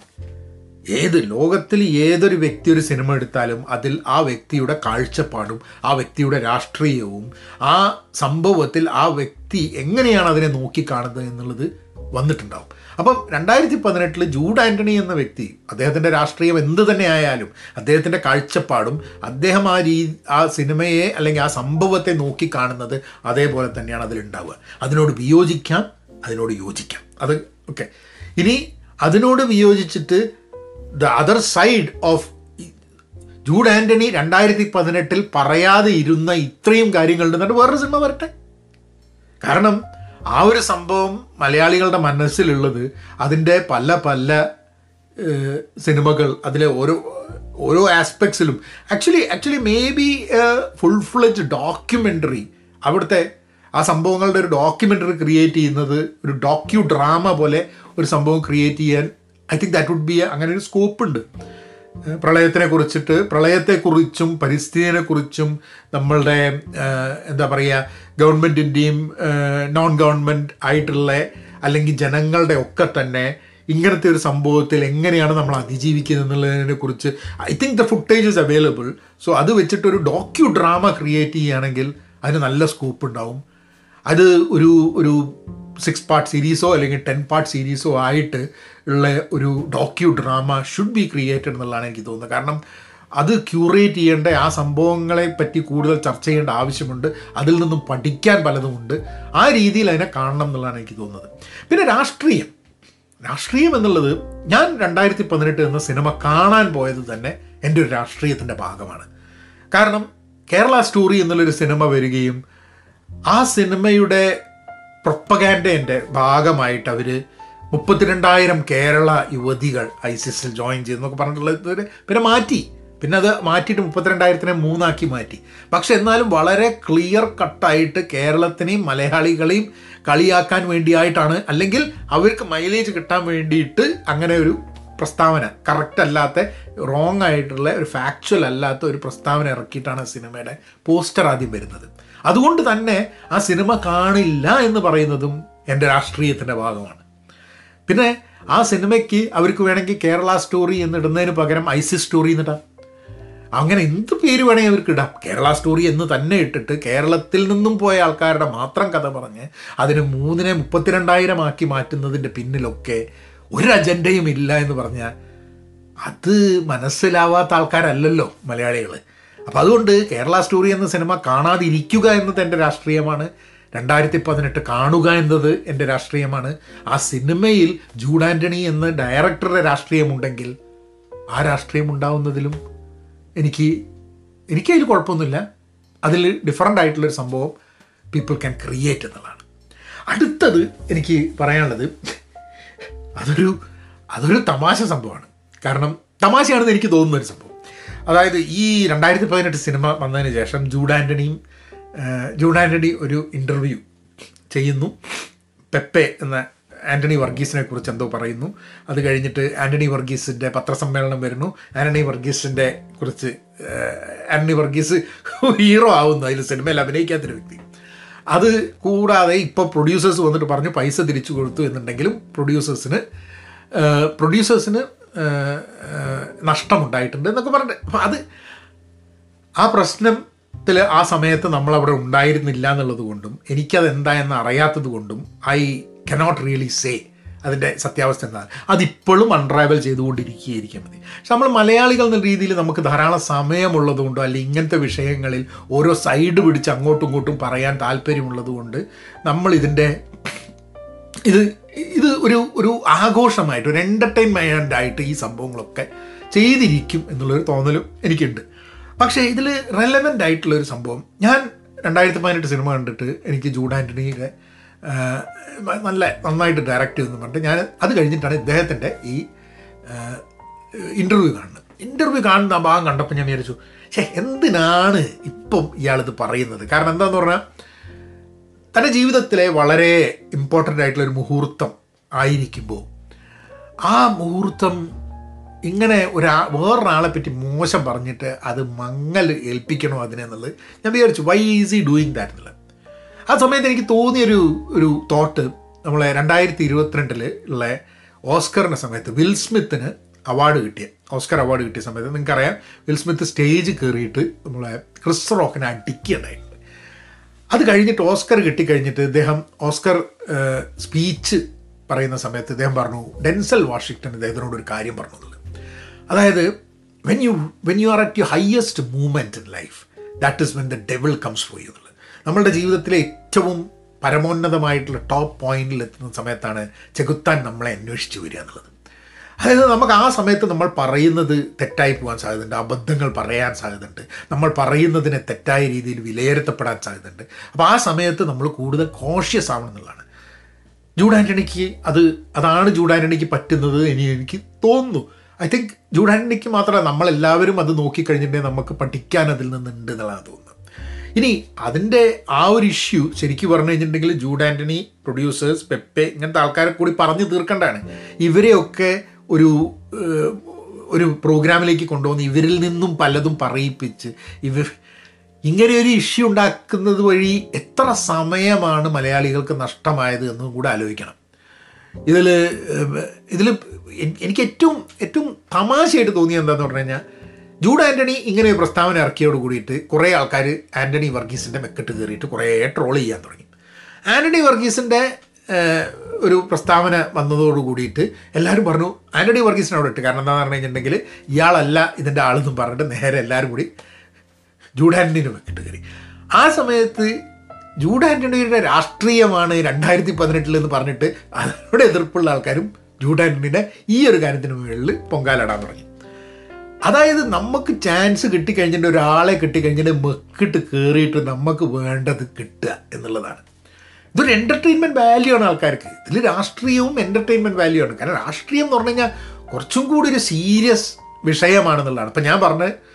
ഏത് ലോകത്തിൽ ഏതൊരു വ്യക്തി ഒരു സിനിമ എടുത്താലും അതിൽ ആ വ്യക്തിയുടെ കാഴ്ചപ്പാടും ആ വ്യക്തിയുടെ രാഷ്ട്രീയവും ആ സംഭവത്തിൽ ആ വ്യക്തി എങ്ങനെയാണ് അതിനെ നോക്കിക്കാണുന്നത് എന്നുള്ളത് വന്നിട്ടുണ്ടാവും. അപ്പം രണ്ടായിരത്തി പതിനെട്ടിൽ ജൂഡ് ആന്റണി എന്ന വ്യക്തി അദ്ദേഹത്തിന്റെ രാഷ്ട്രീയം എന്ത് തന്നെ ആയാലും അദ്ദേഹത്തിന്റെ കാഴ്ചപ്പാടും അദ്ദേഹം ആ രീ ആ സിനിമയെ അല്ലെങ്കിൽ ആ സംഭവത്തെ നോക്കിക്കാണുന്നത് അതേപോലെ തന്നെയാണ് അതിലുണ്ടാവുക. അതിനോട് വിയോജിക്കാം അതിനോട് യോജിക്കാം. അത് ഓക്കെ. ഇനി അതിനോട് വിയോജിച്ചിട്ട് the other side of Jude Antony രണ്ടായിരത്തി പതിനെട്ടിൽ പറയാതെ ഇരുന്ന ഇത്രയും കാര്യങ്ങളുണ്ട്. എന്നിട്ട് വേറൊരു സിനിമ വരട്ടെ. കാരണം ആ ഒരു സംഭവം മലയാളികളുടെ മനസ്സിലുള്ളത് അതിന്റെ പല പല സിനിമകൾ അതിലെ ഓരോ ഓരോ ആസ്പെക്ട്സിലും actually actually maybe full fledge documentary അവിടുത്തെ ആ സംഭവങ്ങളുടെ ഒരു ഡോക്യുമെന്ററി ക്രിയേറ്റ് ചെയ്യുന്നത് ഒരു ഡോക്യു ഡ്രാമ പോലെ ഒരു സംഭവം ക്രിയേറ്റ് ചെയ്യാൻ I think that would be അങ്ങനെ ഒരു സ്കോപ്പ് ഉണ്ട്. പ്രളയത്തിനെ കുറിച്ചിട്ട് പ്രളയത്തെക്കുറിച്ചും പരിസ്ഥിതിയെക്കുറിച്ചും നമ്മളുടെ എന്താ പറയുക ഗവൺമെന്റിന്റെയും നോൺ ഗവൺമെന്റ് ആയിട്ടുള്ള അല്ലെങ്കിൽ ജനങ്ങളുടെ ഒക്കെ തന്നെ ഇങ്ങനത്തെ ഒരു സംഭവത്തിൽ എങ്ങനെയാണ് നമ്മൾ അതിജീവിക്കുന്നത് എന്നുള്ളതിനെ കുറിച്ച് I think the footage is available so അത് വെച്ചിട്ടൊരു ഡോക്യു ഡ്രാമ ക്രിയേറ്റ് ചെയ്യുകയാണെങ്കിൽ അതിന് നല്ല സ്കോപ്പ് ഉണ്ടാവും. അത് ഒരു ഒരു സിക്സ് പാർട്ട് സീരീസോ അല്ലെങ്കിൽ ടെൻ പാർട്ട് സീരീസോ ആയിട്ട് ഉള്ള ഒരു docu drama should be created എന്നുള്ളതാണ് എനിക്ക് തോന്നുന്നത്. കാരണം അത് ക്യൂറേറ്റ് ചെയ്യേണ്ട ആ സംഭവങ്ങളെ പറ്റി കൂടുതൽ ചർച്ച ചെയ്യേണ്ട ആവശ്യമുണ്ട്. അതിൽ നിന്നും പഠിക്കാൻ പലതുമുണ്ട് ആ രീതിയിൽ അതിനെ കാണണം എന്നുള്ളതാണ് എനിക്ക് തോന്നുന്നത്. പിന്നെ രാഷ്ട്രീയം. രാഷ്ട്രീയം എന്നുള്ളത് ഞാൻ രണ്ടായിരത്തി പതിനെട്ട് എന്ന സിനിമ കാണാൻ പോയത് തന്നെ എന്റെ ഒരു രാഷ്ട്രീയത്തിന്റെ ഭാഗമാണ്. കാരണം കേരള സ്റ്റോറി എന്നുള്ളൊരു സിനിമ വരികയും ആ സിനിമയുടെ പ്രൊപ്പഗാൻഡേന്റെ ഭാഗമായിട്ട് അവർ മുപ്പത്തിരണ്ടായിരം കേരള യുവതികൾ ഐസിസിൽ ജോയിൻ ചെയ്തെന്നൊക്കെ പറഞ്ഞിട്ടുള്ളത് പിന്നെ മാറ്റി. പിന്നെ അത് മാറ്റിയിട്ട് മുപ്പത്തിരണ്ടായിരത്തിനെ മൂന്നാക്കി മാറ്റി. പക്ഷെ എന്നാലും വളരെ ക്ലിയർ കട്ടായിട്ട് കേരളത്തിനെയും മലയാളികളെയും കളിയാക്കാൻ വേണ്ടിയായിട്ടാണ്. അല്ലെങ്കിൽ അവർക്ക് മൈലേജ് കിട്ടാൻ വേണ്ടിയിട്ട് അങ്ങനെ ഒരു പ്രസ്താവന കറക്റ്റ് അല്ലാത്ത റോങ് ആയിട്ടുള്ള ഒരു ഫാക്ച്വൽ അല്ലാത്ത ഒരു പ്രസ്താവന ഇറക്കിയിട്ടാണ് സിനിമയുടെ പോസ്റ്റർ ആദ്യം വരുന്നത്. അതുകൊണ്ട് തന്നെ ആ സിനിമ കാണില്ല എന്ന് പറയുന്നതും എന്റെ രാഷ്ട്രീയത്തിന്റെ ഭാഗമാണ്. പിന്നെ ആ സിനിമയ്ക്ക് അവർക്ക് വേണമെങ്കിൽ കേരള സ്റ്റോറി എന്നിടുന്നതിന് പകരം ഐസിസ് സ്റ്റോറി എന്നിടാം. അങ്ങനെ എന്ത് പേര് വേണമെങ്കിൽ അവർക്ക് ഇടാം. കേരള സ്റ്റോറി എന്ന് തന്നെ ഇട്ടിട്ട് കേരളത്തിൽ നിന്നും പോയ ആൾക്കാരുടെ മാത്രം കഥ പറഞ്ഞ് അതിന് മൂന്നിനെ മുപ്പത്തിരണ്ടായിരം ആക്കി മാറ്റുന്നതിന്റെ പിന്നിലൊക്കെ ഒരു അജണ്ടയും ഇല്ല എന്ന് പറഞ്ഞാൽ അത് മനസ്സിലാവാത്ത ആൾക്കാരല്ലല്ലോ മലയാളികൾ അപ്പം അതുകൊണ്ട് കേരള സ്റ്റോറി എന്ന സിനിമ കാണാതിരിക്കുക എന്നത് എന്റെ രാഷ്ട്രീയമാണ്. രണ്ടായിരത്തി പതിനെട്ട് കാണുക എന്നത് എന്റെ രാഷ്ട്രീയമാണ്. ആ സിനിമയിൽ ജൂഡ് ആന്റണി എന്ന ഡയറക്ടറുടെ രാഷ്ട്രീയമുണ്ടെങ്കിൽ ആ രാഷ്ട്രീയം ഉണ്ടാവുന്നതിലും എനിക്ക് എനിക്കതിൽ കുഴപ്പമൊന്നുമില്ല. അതിൽ ഡിഫറന്റ് ആയിട്ടുള്ളൊരു സംഭവം പീപ്പിൾ ക്യാൻ ക്രിയേറ്റ് എന്നുള്ളതാണ്. അടുത്തത് എനിക്ക് പറയാനുള്ളത് അതൊരു അതൊരു തമാശ സംഭവമാണ്. കാരണം തമാശയാണെന്ന് എനിക്ക് തോന്നുന്ന ഒരു സംഭവം. അതായത് ഈ രണ്ടായിരത്തി പതിനെട്ട് സിനിമ വന്നതിന് ശേഷം ജൂഡ് ആന്റണിയും ജൂഡ് ആന്റണി ഒരു ഇന്റർവ്യൂ ചെയ്യുന്നു. പെപ്പെ എന്ന ആന്റണി വർഗീസിനെ കുറിച്ച് എന്തോ പറയുന്നു. അത് കഴിഞ്ഞിട്ട് ആന്റണി വർഗീസിന്റെ പത്രസമ്മേളനം വരുന്നു. ആന്റണി വർഗീസിന്റെ കുറിച്ച് ആന്റണി വർഗീസ് ഹീറോ ആവുന്നു. അതിൽ സിനിമയിൽ അഭിനയിക്കാത്തൊരു വ്യക്തി. അത് കൂടാതെ ഇപ്പോൾ പ്രൊഡ്യൂസേഴ്സ് വന്നിട്ട് പറഞ്ഞു പൈസ തിരിച്ചു കൊടുത്തു എന്നുണ്ടെങ്കിലും പ്രൊഡ്യൂസേഴ്സിന് പ്രൊഡ്യൂസേഴ്സിന് നഷ്ടമുണ്ടായിട്ടുണ്ട് എന്നൊക്കെ പറഞ്ഞിട്ട്. അപ്പം അത് ആ പ്രശ്നത്തിൽ ആ സമയത്ത് നമ്മളവിടെ ഉണ്ടായിരുന്നില്ല എന്നുള്ളത് കൊണ്ടും എനിക്കത് എന്തായെന്ന് അറിയാത്തത് കൊണ്ടും ഐ കനോട്ട് റിയലി സേ അതിന്റെ സത്യാവസ്ഥ എന്താണ്. അതിപ്പോഴും അൺട്രാവൽ ചെയ്തുകൊണ്ടിരിക്കുകയായിരിക്കും മതി. പക്ഷെ നമ്മൾ മലയാളികൾ എന്ന രീതിയിൽ നമുക്ക് ധാരാളം സമയമുള്ളത് കൊണ്ടോ അല്ലെങ്കിൽ ഇങ്ങനത്തെ വിഷയങ്ങളിൽ ഓരോ സൈഡ് പിടിച്ച് അങ്ങോട്ടും ഇങ്ങോട്ടും പറയാൻ താല്പര്യമുള്ളത് കൊണ്ട് നമ്മൾ ഇത് ഇത് ഒരു ഒരു ആഘോഷമായിട്ട് ഒരു എന്റർടൈൻമെന്റ് ആയിട്ട് ഈ സംഭവങ്ങളൊക്കെ ചെയ്തിരിക്കും എന്നുള്ളൊരു തോന്നലും എനിക്കുണ്ട്. പക്ഷേ ഇതിൽ റെലവെന്റ് ആയിട്ടുള്ളൊരു സംഭവം. ഞാൻ രണ്ടായിരത്തി പതിനെട്ട് സിനിമ കണ്ടിട്ട് എനിക്ക് ജൂഡ് ആന്റണിയുടെ നല്ല നന്നായിട്ട് ഡയറക്റ്റ് ചെയ്തെന്ന് പറഞ്ഞിട്ട് ഞാൻ അത് കഴിഞ്ഞിട്ടാണ് ഇദ്ദേഹത്തിന്റെ ഈ ഇന്റർവ്യൂ കാണുന്നത്. ഇന്റർവ്യൂ കാണുന്ന ആ ഭാഗം കണ്ടപ്പോൾ ഞാൻ വിചാരിച്ചു പക്ഷേ എന്തിനാണ് ഇപ്പം ഇയാളിത് പറയുന്നത്? കാരണം എന്താണെന്ന് പറഞ്ഞാൽ തന്റെ ജീവിതത്തിലെ വളരെ ഇമ്പോർട്ടന്റ് ആയിട്ടുള്ള ഒരു മുഹൂർത്തം ആയിരിക്കുമ്പോൾ ആ മുഹൂർത്തം ഇങ്ങനെ ഒരാ വേറൊരാളെ പറ്റി മോശം പറഞ്ഞിട്ട് അത് മങ്ങൽ ഏൽപ്പിക്കണോ അതിനെന്നുള്ളത് ഞാൻ വിചാരിച്ചു വൈ ഈസി ഡൂയിങ് ദാറ്റ് എന്നുള്ളത്. ആ സമയത്ത് എനിക്ക് തോന്നിയൊരു ഒരു തോട്ട് നമ്മളെ രണ്ടായിരത്തി ഇരുപത്തിരണ്ടിൽ ഉള്ള ഓസ്കറിന്റെ സമയത്ത് വിൽ സ്മിത്തിന് അവാർഡ് കിട്ടിയ. ഓസ്കർ അവാർഡ് കിട്ടിയ സമയത്ത് നിങ്ങൾക്കറിയാം വിൽ സ്മിത്ത് സ്റ്റേജ് കയറിയിട്ട് നമ്മളെ ക്രിസ് റോക്കിനെ അടിക്കുകയുണ്ടായിട്ടുണ്ട് അത് കഴിഞ്ഞിട്ട് ഓസ്കർ കിട്ടിക്കഴിഞ്ഞിട്ട് ഇദ്ദേഹം ഓസ്കർ സ്പീച്ച് പറയുന്ന സമയത്ത് ഇദ്ദേഹം പറഞ്ഞു ഡെൻസൽ വാഷിങ്ടൺ ഇദ്ദേഹത്തിനോട് ഒരു കാര്യം പറഞ്ഞത് അതായത് when you when you are at you highest movement in life that is when the devil comes for you എന്നുള്ളത്. നമ്മളുടെ ജീവിതത്തിലെ ഏറ്റവും പരമോന്നതമായിട്ടുള്ള ടോപ്പ് പോയിന്റിൽ എത്തുന്ന സമയത്താണ് ചെകുത്താൻ നമ്മളെ അന്വേഷിച്ച് വരിക എന്നുള്ളത്. അതായത് നമുക്ക് ആ സമയത്ത് നമ്മൾ പറയുന്നത് തെറ്റായി പോകാൻ സാധ്യതയുണ്ട് അബദ്ധങ്ങൾ പറയാൻ സാധ്യതയുണ്ട് നമ്മൾ പറയുന്നതിനെ തെറ്റായ രീതിയിൽ വിലയിരുത്തപ്പെടാൻ സാധ്യതയുണ്ട്. അപ്പോൾ ആ സമയത്ത് നമ്മൾ കൂടുതൽ കോഷ്യസ് ആവണം എന്നുള്ളതാണ്. ജൂഡ് ആന്റണിക്ക് അത് അതാണ് ജൂഡ് ആന്റണിക്ക് പറ്റുന്നത് ഇനി എനിക്ക് തോന്നുന്നു. ഐ തിങ്ക് ജൂഡ് ആന്റണിക്ക് മാത്രമല്ല നമ്മളെല്ലാവരും അത് നോക്കിക്കഴിഞ്ഞിട്ടുണ്ടെങ്കിൽ നമുക്ക് പഠിക്കാൻ അതിൽ നിന്നുണ്ട് എന്നുള്ളതാണ് തോന്നുന്നത്. ഇനി അതിന്റെ ആ ഒരു ഇഷ്യൂ ശരിക്കും പറഞ്ഞു കഴിഞ്ഞിട്ടുണ്ടെങ്കിൽ ജൂഡ് ആന്റണി പ്രൊഡ്യൂസേഴ്സ് പെപ്പെ ഇങ്ങനത്തെ ആൾക്കാരെ കൂടി പറഞ്ഞു തീർക്കേണ്ടതാണ്. ഇവരെയൊക്കെ ഒരു ഒരു പ്രോഗ്രാമിലേക്ക് കൊണ്ടുവന്ന് ഇവരിൽ നിന്നും പലതും പറയിപ്പിച്ച് ഇവർ ഇങ്ങനെ ഒരു ഇഷ്യൂ ഉണ്ടാക്കുന്നത് വഴി എത്ര സമയമാണ് മലയാളികൾക്ക് നഷ്ടമായത് എന്നും കൂടെ ആലോചിക്കണം. ഇതിൽ ഇതിൽ എനിക്ക് ഏറ്റവും ഏറ്റവും തമാശയായിട്ട് തോന്നിയത് എന്താണെന്ന് പറഞ്ഞു കഴിഞ്ഞാൽ ജൂഡ് ആന്റണി ഇങ്ങനെ ഒരു പ്രസ്താവന ഇറക്കിയോട് കൂടിയിട്ട് കുറേ ആൾക്കാർ ആന്റണി വർഗീസിന്റെ മെക്കെട്ട് കയറിയിട്ട് കുറേ ട്രോൾ ചെയ്യാൻ തുടങ്ങി. ആന്റണി വർഗീസിന്റെ ഒരു പ്രസ്താവന വന്നതോട് കൂടിയിട്ട് എല്ലാവരും പറഞ്ഞു ആന്റണി വർഗീസിനോട് ഇട്ട്. കാരണം എന്താണെന്ന് പറഞ്ഞു കഴിഞ്ഞിട്ടുണ്ടെങ്കിൽ ഇയാളല്ല ഇതിന്റെ ആളെന്നും പറഞ്ഞിട്ട് നേരെ എല്ലാവരും കൂടി ജൂഡ് ആന്റണിയുടെ കയറി. ആ സമയത്ത് ജൂഡ് ആന്റണിയുടെ രാഷ്ട്രീയമാണ് രണ്ടായിരത്തി പതിനെട്ടിൽ എന്ന് പറഞ്ഞിട്ട് അതിനോട് എതിർപ്പുള്ള ആൾക്കാരും ജൂഡ് ആന്റണിയുടെ ഈ ഒരു കാര്യത്തിന് മുകളിൽ പൊങ്കാലിടാൻ തുടങ്ങി. അതായത് നമുക്ക് ചാൻസ് കിട്ടിക്കഴിഞ്ഞിട്ട് ഒരാളെ കിട്ടിക്കഴിഞ്ഞിട്ട് മെക്കിട്ട് കയറിയിട്ട് നമുക്ക് വേണ്ടത് കിട്ടുക എന്നുള്ളതാണ്. ഇതൊരു എന്റർടൈൻമെന്റ് വാല്യൂ ആണ് ആൾക്കാർക്ക്. ഇതിൽ രാഷ്ട്രീയവും എന്റർടൈൻമെന്റ് വാല്യൂ ആണ്. കാരണം രാഷ്ട്രീയം എന്ന് പറഞ്ഞു കഴിഞ്ഞാൽ കുറച്ചും കൂടി ഒരു സീരിയസ് വിഷയമാണെന്നുള്ളതാണ്. ഇപ്പം ഞാൻ പറഞ്ഞത്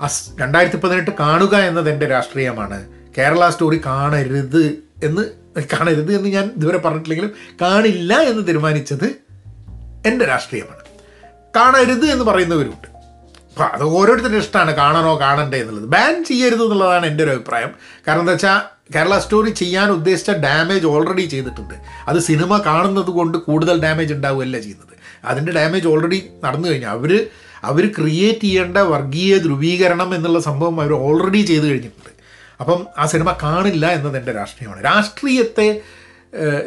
അസ് രണ്ടായിരത്തി പതിനെട്ട് കാണുക എന്നത് എന്റെ രാഷ്ട്രീയമാണ്. കേരള സ്റ്റോറി കാണരുത് എന്ന് കാണരുത് എന്ന് ഞാൻ ഇതുവരെ പറഞ്ഞിട്ടില്ലെങ്കിലും കാണില്ല എന്ന് തീരുമാനിച്ചത് എന്റെ രാഷ്ട്രീയമാണ്. കാണരുത് എന്ന് പറയുന്നവരുണ്ട്. അപ്പോൾ അത് ഓരോരുത്തരുടെ ഇഷ്ടമാണ് കാണണോ കാണണ്ടേ എന്നുള്ളത്. ബാൻ ചെയ്യരുത് എന്നുള്ളതാണ് എന്റെ ഒരു അഭിപ്രായം. കാരണം എന്താ വെച്ചാൽ കേരള സ്റ്റോറി ചെയ്യാൻ ഉദ്ദേശിച്ച ഡാമേജ് ഓൾറെഡി ചെയ്തിട്ടുണ്ട്. അത് സിനിമ കാണുന്നത് കൊണ്ട് കൂടുതൽ ഡാമേജ് ഉണ്ടാവുകയല്ല ചെയ്യുന്നത്. അതിന്റെ ഡാമേജ് ഓൾറെഡി നടന്നു കഴിഞ്ഞു. അവർ അവർ ക്രിയേറ്റ് ചെയ്യേണ്ട വർഗീയ ധ്രുവീകരണം എന്നുള്ള സംഭവം അവർ ഓൾറെഡി ചെയ്തു കഴിഞ്ഞിട്ടുണ്ട്. അപ്പം ആ സിനിമ കാണില്ല എന്നത് എന്റെ രാഷ്ട്രീയമാണ്. രാഷ്ട്രീയത്തെ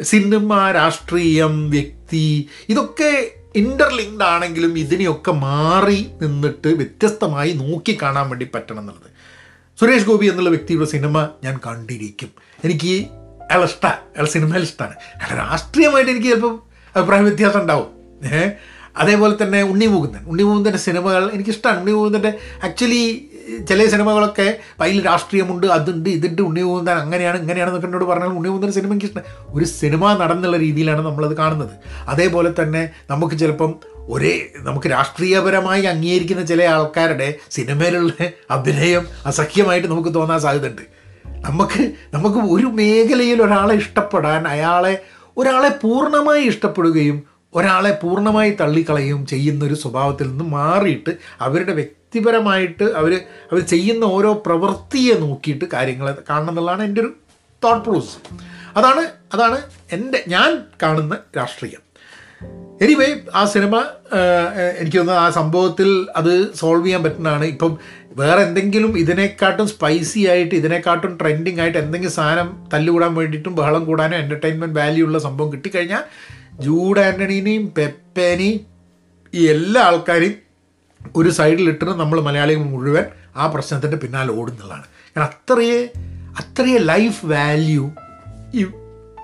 സിനിമ രാഷ്ട്രീയം വ്യക്തി ഇതൊക്കെ ഇന്റർലിങ്ക്ഡ് ആണെങ്കിലും ഇതിനെയൊക്കെ മാറി നിന്നിട്ട് വ്യത്യസ്തമായി നോക്കി കാണാൻ വേണ്ടി പറ്റണം എന്നുള്ളത്. സുരേഷ് ഗോപി എന്നുള്ള വ്യക്തിയുടെ സിനിമ ഞാൻ കണ്ടിരിക്കും. എനിക്ക് അയാൾ ഇഷ്ടമാണ് അയാൾ സിനിമയിൽ ഇഷ്ടമാണ് അയാൾ രാഷ്ട്രീയമായിട്ട് എനിക്ക് ചിലപ്പം അഭിപ്രായ വ്യത്യാസം ഉണ്ടാവും. ഏഹ് അതേപോലെ തന്നെ ഉണ്ണി മുകുന്ദൻ. ഉണ്ണി മുകുന്ദന്റെ സിനിമകൾ എനിക്കിഷ്ടമാണ് ഉണ്ണി മുകുന്ദന്റെ ആക്ച്വലി ചില സിനിമകളൊക്കെ അതിൽ രാഷ്ട്രീയമുണ്ട് അതുണ്ട് ഇതുണ്ട്. ഉണ്ണി മുകുന്ദൻ അങ്ങനെയാണ് ഇങ്ങനെയാണെന്നൊക്കെ എന്നോട് പറഞ്ഞാൽ ഉണ്ണി മുകുന്ദന്റെ സിനിമ എനിക്ക് ഇഷ്ടം ഒരു സിനിമ നടന്നുള്ള രീതിയിലാണ് നമ്മളത് കാണുന്നത്. അതേപോലെ തന്നെ നമുക്ക് ചിലപ്പം ഒരേ നമുക്ക് രാഷ്ട്രീയപരമായി അംഗീകരിക്കുന്ന ചില ആൾക്കാരുടെ സിനിമയിലുള്ള അഭിനയം അസഖ്യമായിട്ട് നമുക്ക് തോന്നാൻ സാധ്യതയുണ്ട്. നമുക്ക് നമുക്ക് ഒരു മേഖലയിൽ ഒരാളെ ഇഷ്ടപ്പെടാൻ അയാളെ ഒരാളെ പൂർണമായി ഇഷ്ടപ്പെടുകയും ഒരാളെ പൂർണമായി തള്ളിക്കളയുകയും ചെയ്യുന്ന ഒരു സ്വഭാവത്തിൽ നിന്ന് മാറിയിട്ട് അവരുടെ വ്യക്തിപരമായിട്ട് അവർ അവർ ചെയ്യുന്ന ഓരോ പ്രവൃത്തിയെ നോക്കിയിട്ട് കാര്യങ്ങളെ കാണണം എന്നുള്ളതാണ് എന്റെ ഒരു തോട്ട് പ്രോസസ് അതാണ് അതാണ് എന്റെ ഞാൻ കാണുന്ന രാഷ്ട്രീയം. എനിവേ ആ സിനിമ എനിക്ക് തോന്നുന്നു ആ സംഭവത്തിൽ അത് സോൾവ് ചെയ്യാൻ പറ്റുന്നതാണ്. ഇപ്പം വേറെ എന്തെങ്കിലും ഇതിനെക്കാട്ടും സ്പൈസി ആയിട്ട് ഇതിനെക്കാട്ടും ട്രെൻഡിങ് ആയിട്ട് എന്തെങ്കിലും സാധനം തല്ലുകൂടാൻ വേണ്ടിയിട്ടും ബഹളം കൂടാനും എന്റർടൈൻമെന്റ് വാല്യൂ ഉള്ള സംഭവം കിട്ടിക്കഴിഞ്ഞാൽ ജൂഡ് ആന്റണീനെയും പെപ്പേനെയും ഈ എല്ലാ ആൾക്കാരെയും ഒരു സൈഡിലിട്ടിട്ട് നമ്മൾ മലയാളികൾ മുഴുവൻ ആ പ്രശ്നത്തിന്റെ പിന്നാലെ ഓടുന്നതാണ്. കാരണം അത്രയേ അത്രയേ ലൈഫ് വാല്യൂ ഈ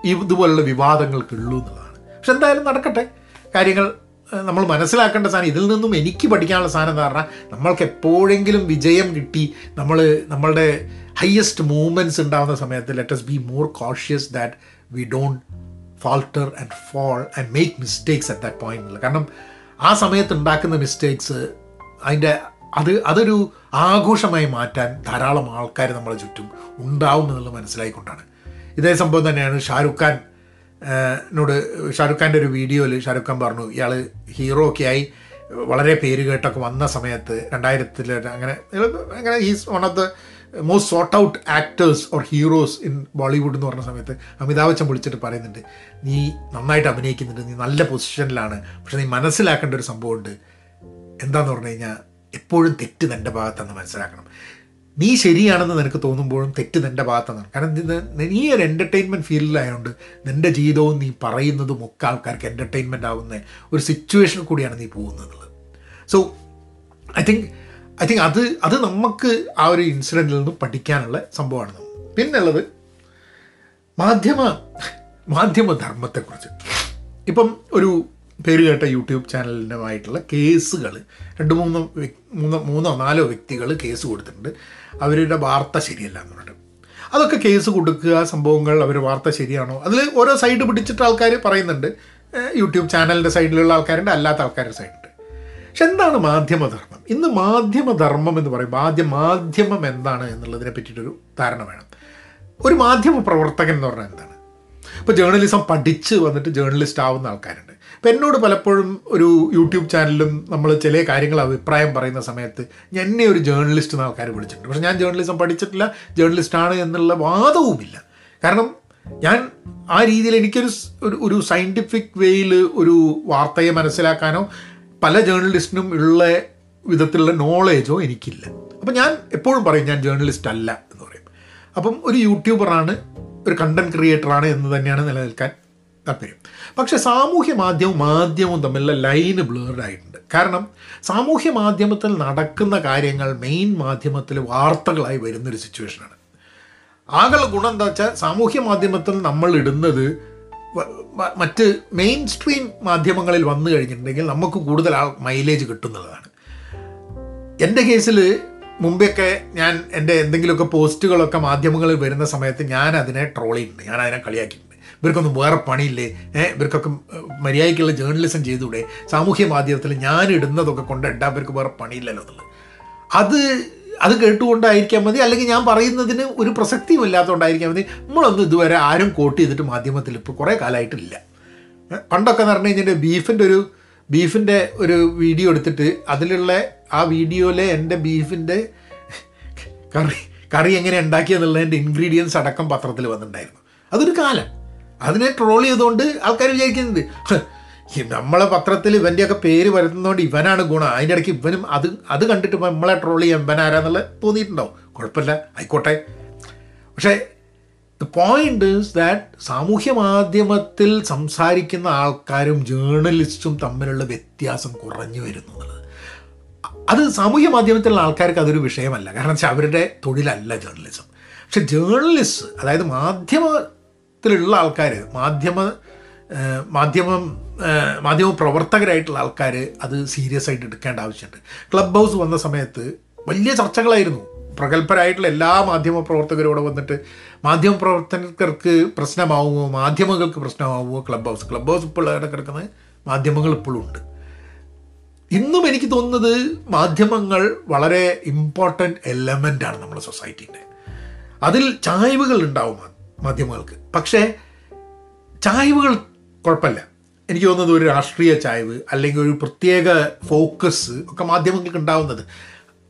ഇതുപോലുള്ള വിവാദങ്ങൾക്കുള്ളൂ എന്നുള്ളതാണ്. പക്ഷെ എന്തായാലും നടക്കട്ടെ. കാര്യങ്ങൾ നമ്മൾ മനസ്സിലാക്കേണ്ട സാധനം ഇതിൽ നിന്നും എനിക്ക് പഠിക്കാനുള്ള സാധനം എന്ന് പറഞ്ഞാൽ നമ്മൾക്ക് എപ്പോഴെങ്കിലും വിജയം കിട്ടി നമ്മൾ നമ്മളുടെ ഹയസ്റ്റ് മൂവ്മെന്റ്സ് ഉണ്ടാകുന്ന സമയത്ത് let's be more cautious that we don't falter and fall and make mistakes at that point കാരണം ആ സമയത്ത് ഉണ്ടാക്കുന്ന മിസ്റ്റേക്സ് അതിന്റെ അത് അതൊരു ആഘോഷമായി മാറ്റാൻ ധാരാളം ആൾക്കാർ നമ്മളെ ചുറ്റും ഉണ്ടാവും എന്നുള്ളത് മനസ്സിലായിക്കൊണ്ടാണ്. ഇതേ സംഭവം തന്നെയാണ് ഷാരുഖ് ഖാൻ നോട് ഷാറുഖ് ഖാന്റെ ഒരു വീഡിയോയിൽ ഷാരുഖ് ഖാൻ പറഞ്ഞു ഇയാൾ ഹീറോ ഒക്കെ ആയി വളരെ പേര് കേട്ടൊക്കെ വന്ന സമയത്ത് രണ്ടായിരത്തിൽ അങ്ങനെ അങ്ങനെ he's one of the most sought out actors or heroes in Bollywood എന്ന് പറഞ്ഞ സമയത്ത് അമിതാഭ് ബച്ചൻ വിളിച്ചിട്ട് പറയുന്നുണ്ട് നീ നന്നായിട്ട് അഭിനയിക്കുന്നുണ്ട് നീ നല്ല പൊസിഷനിലാണ് പക്ഷെ നീ മനസ്സിലാക്കേണ്ട ഒരു സംഭവമുണ്ട് എന്താന്ന് പറഞ്ഞു കഴിഞ്ഞാൽ എപ്പോഴും തെറ്റ് നിന്റെ ഭാഗത്തെന്ന് മനസ്സിലാക്കണം. നീ ശരിയാണെന്ന് നിനക്ക് തോന്നുമ്പോഴും തെറ്റ് നിന്റെ ഭാഗത്താണ് കാരണം നീ ഒരു എന്റർടൈൻമെന്റ് ഫീൽഡിലായതുകൊണ്ട് നിന്റെ ജീവിതവും നീ പറയുന്നതും ഒക്കെ ആൾക്കാർക്ക് എന്റർടൈൻമെന്റ് ആവുന്ന ഒരു സിറ്റുവേഷനിൽ കൂടിയാണ് നീ പോകുന്നത് so I think I think അത് അത് നമുക്ക് ആ ഒരു ഇൻസിഡന്റിൽ നിന്ന് പഠിക്കാനുള്ള സംഭവമാണ് പിന്നുള്ളത് മാധ്യമ മാധ്യമധർമ്മത്തെക്കുറിച്ച് ഇപ്പം ഒരു പേര് കേട്ട യൂട്യൂബ് ചാനലിനുമായിട്ടുള്ള കേസുകൾ രണ്ട് മൂന്നോ മൂന്നോ മൂന്നോ നാലോ വ്യക്തികൾ കേസ് കൊടുത്തിട്ടുണ്ട്. അവരുടെ വാർത്ത ശരിയല്ല എന്ന് പറഞ്ഞിട്ട്. അതൊക്കെ കേസ് കൊടുക്കുക സംഭവങ്ങൾ അവർ വാർത്ത ശരിയാണോ? അതിൽ ഓരോ സൈഡ് പിടിച്ചിട്ട് ആൾക്കാർ പറയുന്നുണ്ട്. യൂട്യൂബ് ചാനലിന്റെ സൈഡിലുള്ള ആൾക്കാരുണ്ട് അല്ലാത്ത ആൾക്കാരുടെ സൈഡുണ്ട് പക്ഷെ എന്താണ് മാധ്യമധർമ്മം? ഇന്ന് മാധ്യമധർമ്മം എന്ന് പറയുമ്പോൾ ആദ്യം മാധ്യമം എന്താണ് എന്നുള്ളതിനെ പറ്റിയിട്ടൊരു ധാരണ വേണം. ഒരു മാധ്യമ പ്രവർത്തകൻ എന്ന് പറഞ്ഞാൽ എന്താണ്? ഇപ്പോൾ ജേർണലിസം പഠിച്ച് വന്നിട്ട് ജേർണലിസ്റ്റ് ആവുന്ന ആൾക്കാരുണ്ട്. ഇപ്പം എന്നോട് പലപ്പോഴും ഒരു യൂട്യൂബ് ചാനലിലും നമ്മൾ ചില കാര്യങ്ങൾ അഭിപ്രായം പറയുന്ന സമയത്ത് എന്നെ ഒരു ജേർണലിസ്റ്റ് എന്ന ആൾക്കാർ വിളിച്ചിട്ടുണ്ട്. പക്ഷേ ഞാൻ ജേർണലിസം പഠിച്ചിട്ടില്ല ജേർണലിസ്റ്റ് ആണ് എന്നുള്ള വാദവുമില്ല. കാരണം ഞാൻ ആ രീതിയിൽ എനിക്കൊരു ഒരു സയന്റിഫിക് വേയിൽ ഒരു വാർത്തയെ മനസ്സിലാക്കാനോ പല ജേർണലിസ്റ്റിനും ഉള്ള വിധത്തിലുള്ള നോളേജോ എനിക്കില്ല. അപ്പം ഞാൻ എപ്പോഴും പറയും ഞാൻ ജേർണലിസ്റ്റ് അല്ല എന്ന് പറയും. അപ്പം ഒരു യൂട്യൂബറാണ് ഒരു കണ്ടന്റ് ക്രിയേറ്ററാണ് എന്ന് തന്നെയാണ് നിലനിൽക്കാൻ താല്പര്യം. പക്ഷേ സാമൂഹ്യ മാധ്യമവും മാധ്യമവും തമ്മിലുള്ള ലൈന് ബ്ലേർഡ് ആയിട്ടുണ്ട്. കാരണം സാമൂഹ്യ മാധ്യമത്തിൽ നടക്കുന്ന കാര്യങ്ങൾ മെയിൻ മാധ്യമത്തിൽ വാർത്തകളായി വരുന്നൊരു സിറ്റുവേഷനാണ് ആകെ ഗുണം എന്താ വെച്ചാൽ സാമൂഹ്യ മാധ്യമത്തിൽ നമ്മൾ ഇടുന്നത് മറ്റ് മെയിൻ സ്ട്രീം മാധ്യമങ്ങളിൽ വന്നു കഴിഞ്ഞിട്ടുണ്ടെങ്കിൽ നമുക്ക് കൂടുതൽ ആ മൈലേജ് കിട്ടുന്നതാണ്. എന്റെ കേസിൽ മുമ്പൊക്കെ ഞാൻ എന്റെ എന്തെങ്കിലുമൊക്കെ പോസ്റ്റുകളൊക്കെ മാധ്യമങ്ങളിൽ വരുന്ന സമയത്ത് ഞാൻ അതിനെ ട്രോൾ ചെയ്യുന്നുണ്ട് ഞാൻ അതിനെ കളിയാക്കിയിട്ടുണ്ട്. ഇവർക്കൊന്നും വേറെ പണിയില്ലേ? ഇവർക്കൊക്കെ മര്യാദയ്ക്കുള്ള ജേർണലിസം ചെയ്തുകൂടെ? സാമൂഹ്യ മാധ്യമത്തിൽ ഞാൻ ഇടുന്നതൊക്കെ കൊണ്ട് ഇടാൻ ഇവർക്ക് വേറെ പണിയില്ലല്ലോ എന്നുള്ളത്. അത് അത് കേട്ടുകൊണ്ടായിരിക്കാൻ മതി. അല്ലെങ്കിൽ ഞാൻ പറയുന്നതിന് ഒരു പ്രസക്തിയും ഇല്ലാത്തതുകൊണ്ടായിരിക്കാൻ മതി. നമ്മളൊന്നും ഇതുവരെ ആരും കോട്ട് ചെയ്തിട്ട് മാധ്യമത്തിൽ ഇപ്പോൾ കുറേ കാലമായിട്ടില്ല. പണ്ടൊക്കെ എന്ന് പറഞ്ഞു കഴിഞ്ഞാൽ ബീഫിന്റെ ഒരു ബീഫിന്റെ ഒരു വീഡിയോ എടുത്തിട്ട് അതിലുള്ള ആ വീഡിയോയിലെ എന്റെ ബീഫിന്റെ കറി കറി എങ്ങനെ ഉണ്ടാക്കിയെന്നുള്ളതിന്റെ ഇൻഗ്രീഡിയൻസ് അടക്കം പത്രത്തിൽ വന്നിട്ടുണ്ടായിരുന്നു. അതൊരു കാലം. അതിനെ ട്രോൾ ചെയ്തുകൊണ്ട് ആൾക്കാർ വിചാരിക്കുന്നത് "ഹ്, ഈ നമ്മളെ പത്രത്തിൽ ഇവന്റെയൊക്കെ പേര് വരുന്നതുകൊണ്ട് ഇവനാണ് ഗുണം. അതിന്റെ ഇടയ്ക്ക് ഇവനും അത് അത് കണ്ടിട്ട് നമ്മളെ ട്രോൾ ചെയ്യാൻ ഇവനാരാന്നുള്ള തോന്നിയിട്ടുണ്ടാവും. കുഴപ്പമില്ല. ആയിക്കോട്ടെ. പക്ഷേ ദ പോയിന്റ് ഇസ് ദാറ്റ് സാമൂഹ്യ മാധ്യമത്തിൽ സംസാരിക്കുന്ന ആൾക്കാരും ജേർണലിസ്റ്റും തമ്മിലുള്ള വ്യത്യാസം കുറഞ്ഞു വരുന്നു അത് സാമൂഹ്യ മാധ്യമത്തിലുള്ള ആൾക്കാർക്ക് അതൊരു വിഷയമല്ല. കാരണം വെച്ചാൽ അവരുടെ തൊഴിലല്ല ജേർണലിസം പക്ഷെ ജേർണലിസ്റ്റ് അതായത് മാധ്യമത്തിലുള്ള ആൾക്കാർ മാധ്യമ മാധ്യമം മാധ്യമ പ്രവർത്തകരായിട്ടുള്ള ആൾക്കാർ അത് സീരിയസ് ആയിട്ട് എടുക്കേണ്ട ആവശ്യമുണ്ട്. ക്ലബ് ഹൗസ് വന്ന സമയത്ത് വലിയ ചർച്ചകളായിരുന്നു. പ്രഗത്ഭരായിട്ടുള്ള എല്ലാ മാധ്യമ പ്രവർത്തകരോട് വന്നിട്ട് മാധ്യമ പ്രവർത്തകർക്ക് പ്രശ്നമാവുമോ മാധ്യമങ്ങൾക്ക് പ്രശ്നമാവുമോ ക്ലബ് ഹൗസ് ക്ലബ് ഹൗസ് ഇപ്പോൾ കിടക്കുന്നത് മാധ്യമങ്ങൾ ഇപ്പോഴും ഉണ്ട്. ഇന്നും എനിക്ക് തോന്നുന്നത് മാധ്യമങ്ങൾ വളരെ ഇമ്പോർട്ടന്റ് എലമെന്റാണ് നമ്മുടെ സൊസൈറ്റീന്റെ അതിൽ ചായ്വുകൾ ഉണ്ടാവും മാധ്യമങ്ങൾക്ക്. പക്ഷേ ചായ്വുകൾ കുഴപ്പമില്ല. എനിക്ക് തോന്നുന്നത് ഒരു രാഷ്ട്രീയ ചായ്വ് അല്ലെങ്കിൽ ഒരു പ്രത്യേക ഫോക്കസ് ഒക്കെ മാധ്യമങ്ങൾക്ക് ഉണ്ടാവുന്നത്.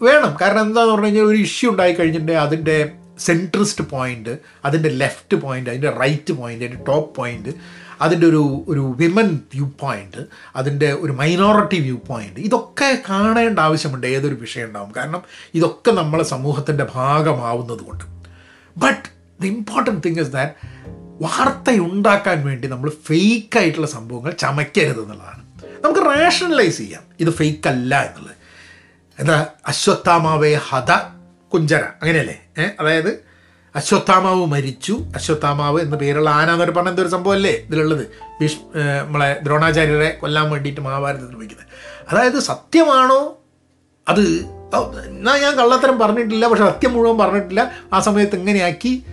വേണം. കാരണം എന്താണെന്ന് പറഞ്ഞു കഴിഞ്ഞാൽ ഒരു ഇഷ്യൂ ഉണ്ടായി കഴിഞ്ഞിട്ടുണ്ടെങ്കിൽ അതിന്റെ സെൻട്രിസ്റ്റ് പോയിന്റ് അതിന്റെ ലെഫ്റ്റ് പോയിന്റ് അതിന്റെ റൈറ്റ് പോയിന്റ് അതിന്റെ ടോപ്പ് പോയിന്റ് അതിന്റെ ഒരു ഒരു വിമൻ വ്യൂ പോയിന്റ് അതിന്റെ ഒരു മൈനോറിറ്റി വ്യൂ പോയിന്റ് ഇതൊക്കെ കാണേണ്ട ആവശ്യമുണ്ട്. ഏതൊരു വിഷയം ഉണ്ടാവും. കാരണം ഇതൊക്കെ നമ്മളെ സമൂഹത്തിന്റെ ഭാഗമാവുന്നത് കൊണ്ട്. But the important thing is that വാർത്തയുണ്ടാക്കാൻ വേണ്ടി നമ്മൾ ഫേക്ക് ആയിട്ടുള്ള സംഭവങ്ങൾ ചമയ്ക്കരുത് എന്നുള്ളതാണ്. നമുക്ക് റാഷണലൈസ് ചെയ്യാം. ഇത് ഫേക്ക് അല്ല എന്നുള്ളത്. എന്താ? അശ്വത്ഥാമാവേ ഹത കുഞ്ചര അങ്ങനെയല്ലേ? ഏഹ് അതായത് അശ്വത്ഥാമാവ് മരിച്ചു. അശ്വത്ഥാമാവ് എന്ന പേരുള്ള ആന എന്നൊരു പറഞ്ഞ എന്തൊരു സംഭവമല്ലേ ഇതിലുള്ളത്? ഭീഷ് നമ്മളെ ദ്രോണാചാര്യരെ കൊല്ലാൻ വേണ്ടിയിട്ട് മഹാഭാരതത്തിൽ വയ്ക്കുന്നത് അതായത് സത്യമാണോ? അത് എന്നാൽ എന്നാ ഞാൻ കള്ളത്തരം പറഞ്ഞിട്ടില്ല പക്ഷെ സത്യം മുഴുവൻ പറഞ്ഞിട്ടില്ല. ആ സമയത്ത് എങ്ങനെയാക്കി?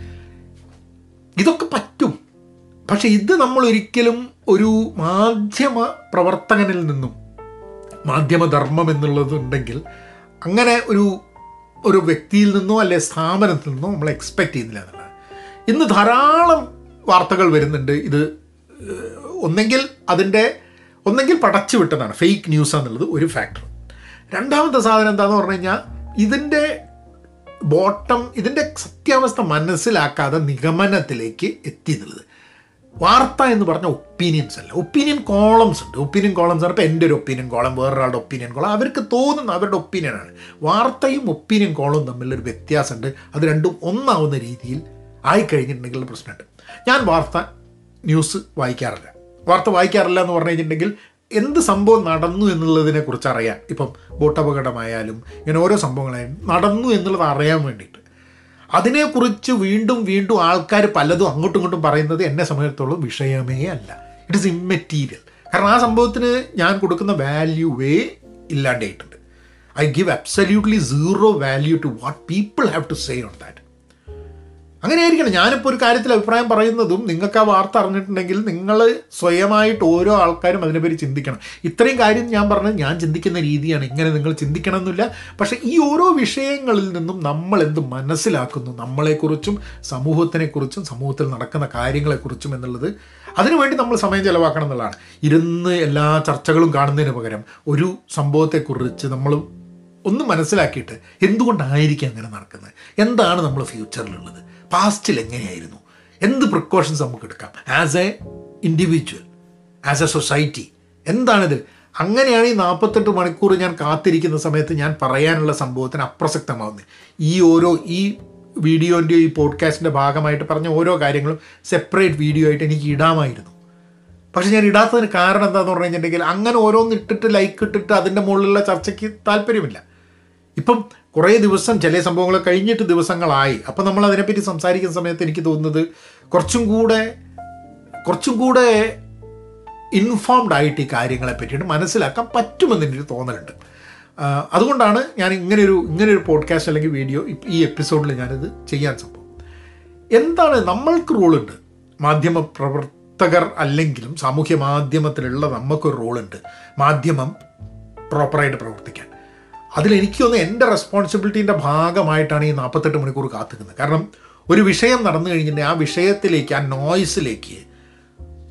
ഇതൊക്കെ പറ്റും. പക്ഷെ ഇത് നമ്മൾ ഒരിക്കലും ഒരു മാധ്യമ പ്രവർത്തകനിൽ നിന്നും മാധ്യമധർമ്മം എന്നുള്ളത് ഉണ്ടെങ്കിൽ അങ്ങനെ ഒരു ഒരു വ്യക്തിയിൽ നിന്നോ അല്ലെ സ്ഥാപനത്തിൽ നിന്നോ നമ്മൾ എക്സ്പെക്റ്റ് ചെയ്യുന്നില്ല എന്നുള്ളത് ഇന്ന് ധാരാളം വാർത്തകൾ വരുന്നുണ്ട്. ഇത് ഒന്നെങ്കിൽ അതിന്റെ ഒന്നെങ്കിൽ പടച്ചു വിട്ടതാണ്. ഫേക്ക് ന്യൂസ് എന്നുള്ളത് ഒരു ഫാക്ടർ രണ്ടാമത്തെ സാധനം എന്താണെന്ന് പറഞ്ഞു കഴിഞ്ഞാൽ ഇതിന്റെ ബോട്ടം ഇതിന്റെ സത്യാവസ്ഥ മനസ്സിലാക്കാതെ നിഗമനത്തിലേക്ക് എത്തി എന്നുള്ളത് വാർത്ത എന്ന് പറഞ്ഞ ഒപ്പീനിയൻസ് അല്ല. ഒപ്പീനിയൻ കോളംസ് ഉണ്ട്. ഒപ്പീനിയൻ കോളംസ് പറഞ്ഞപ്പോൾ എന്റെ ഒരു ഒപ്പീനിയൻ കോളം വേറൊരാളുടെ ഒപ്പീനിയൻ കോളം അവർക്ക് തോന്നുന്ന അവരുടെ ഒപ്പീനിയനാണ് വാർത്തയും ഒപ്പീനിയൻ കോളവും തമ്മിലൊരു വ്യത്യാസമുണ്ട്. അത് രണ്ടും ഒന്നാവുന്ന രീതിയിൽ ആയിക്കഴിഞ്ഞിട്ടുണ്ടെങ്കിൽ പ്രശ്നമുണ്ട്. ഞാൻ വാർത്ത ന്യൂസ് വായിക്കാറില്ല. വാർത്ത വായിക്കാറില്ല എന്ന് പറഞ്ഞു കഴിഞ്ഞിട്ടുണ്ടെങ്കിൽ എന്ത് സംഭവം നടന്നു എന്നുള്ളതിനെ കുറിച്ച് അറിയാം ഇപ്പം ബോട്ടപകടമായാലും ഇങ്ങനെ ഓരോ സംഭവങ്ങളായാലും നടന്നു എന്നുള്ളത് അറിയാൻ വേണ്ടിയിട്ട്. അതിനെക്കുറിച്ച് വീണ്ടും വീണ്ടും ആൾക്കാർ പലതും അങ്ങോട്ടും ഇങ്ങോട്ടും പറയുന്നത് എന്നെ സംബന്ധിച്ചിടത്തോളം വിഷയമേ അല്ല. ഇറ്റ് ഇസ് ഇമ്മെറ്റീരിയൽ കാരണം ആ സംഭവത്തിന് ഞാൻ കൊടുക്കുന്ന വാല്യൂവേ ഇല്ലാണ്ടായിട്ടുണ്ട്. I give absolutely zero value to what people have to say on that അങ്ങനെയായിരിക്കണം. ഞാനിപ്പോൾ ഒരു കാര്യത്തിൽ അഭിപ്രായം പറയുന്നതും നിങ്ങൾക്ക് ആ വാർത്ത അറിഞ്ഞിട്ടുണ്ടെങ്കിൽ നിങ്ങൾ സ്വയമായിട്ട് ഓരോ ആൾക്കാരും അതിനെപ്പറ്റി ചിന്തിക്കണം. ഇത്രയും കാര്യം ഞാൻ പറഞ്ഞത് ഞാൻ ചിന്തിക്കുന്ന രീതിയാണ്. ഇങ്ങനെ നിങ്ങൾ ചിന്തിക്കണം എന്നില്ല പക്ഷേ ഈ ഓരോ വിഷയങ്ങളിൽ നിന്നും നമ്മൾ എന്ത് മനസ്സിലാക്കുന്നു? നമ്മളെക്കുറിച്ചും സമൂഹത്തിനെക്കുറിച്ചും സമൂഹത്തിൽ നടക്കുന്ന കാര്യങ്ങളെക്കുറിച്ചും എന്നുള്ളത് അതിനുവേണ്ടി നമ്മൾ സമയം ചിലവാക്കണം എന്നുള്ളതാണ്. ഇരുന്ന് എല്ലാ ചർച്ചകളും കാണുന്നതിന് പകരം ഒരു സംഭവത്തെക്കുറിച്ച് നമ്മൾ ഒന്ന് മനസ്സിലാക്കിയിട്ട് എന്തുകൊണ്ടായിരിക്കും അങ്ങനെ നടക്കുന്നത്? എന്താണ് നമ്മൾ ഫ്യൂച്ചറിലുള്ളത് പാസ്റ്റിൽ എങ്ങനെയായിരുന്നു? എന്ത് പ്രിക്കോഷൻസ് നമുക്ക് എടുക്കാം? As a individual as a society എന്താണിത് അങ്ങനെയാണ് ഈ നാൽപ്പത്തെട്ട് മണിക്കൂർ ഞാൻ കാത്തിരിക്കുന്ന സമയത്ത് ഞാൻ പറയാനുള്ള സംഭവത്തിന് അപ്രസക്തമാവുന്നത്. ഈ ഓരോ ഈ വീഡിയോന്റെ ഈ പോഡ്കാസ്റ്റിന്റെ ഭാഗമായിട്ട് പറഞ്ഞ ഓരോ കാര്യങ്ങളും സെപ്പറേറ്റ് വീഡിയോ ആയിട്ട് എനിക്ക് ഇടാമായിരുന്നു. പക്ഷേ ഞാൻ ഇടാത്തതിന് കാരണം എന്താണെന്ന് പറഞ്ഞു കഴിഞ്ഞിട്ടുണ്ടെങ്കിൽ അങ്ങനെ ഓരോന്നിട്ടിട്ട് ലൈക്ക് ഇട്ടിട്ട് അതിന്റെ മുകളിലുള്ള ചർച്ചയ്ക്ക് താല്പര്യമില്ല. ഇപ്പം കുറേ ദിവസം ചില സംഭവങ്ങൾ കഴിഞ്ഞിട്ട് ദിവസങ്ങളായി. അപ്പം നമ്മൾ അതിനെപ്പറ്റി സംസാരിക്കുന്ന സമയത്ത് എനിക്ക് തോന്നുന്നത് കുറച്ചും കൂടെ കുറച്ചും കൂടെ ഇൻഫോംഡ് ആയിട്ട് ഈ കാര്യങ്ങളെ പറ്റിയിട്ട് മനസ്സിലാക്കാൻ പറ്റുമെന്ന് എനിക്ക് തോന്നലുണ്ട്. അതുകൊണ്ടാണ് ഞാൻ ഇങ്ങനെയൊരു ഇങ്ങനെയൊരു പോഡ്കാസ്റ്റ് അല്ലെങ്കിൽ വീഡിയോ ഈ എപ്പിസോഡിൽ ഞാനിത് ചെയ്യാൻ സംഭവം. എന്താണ് നമ്മൾക്ക് റോളുണ്ട്? മാധ്യമ പ്രവർത്തകർ അല്ലെങ്കിലും സാമൂഹ്യ മാധ്യമത്തിലുള്ള നമുക്കൊരു റോളുണ്ട്. മാധ്യമം പ്രോപ്പറായിട്ട് പ്രവർത്തിക്കാൻ. അതിലെനിക്ക് ഒന്ന് എന്റെ റെസ്പോൺസിബിലിറ്റീന്റെ ഭാഗമായിട്ടാണ് ഈ നാൽപ്പത്തെട്ട് മണിക്കൂർ കാത്തുക്കുന്നത് കാരണം ഒരു വിഷയം നടന്നു കഴിഞ്ഞിട്ടുണ്ടെങ്കിൽ ആ വിഷയത്തിലേക്ക് ആ നോയ്സിലേക്ക്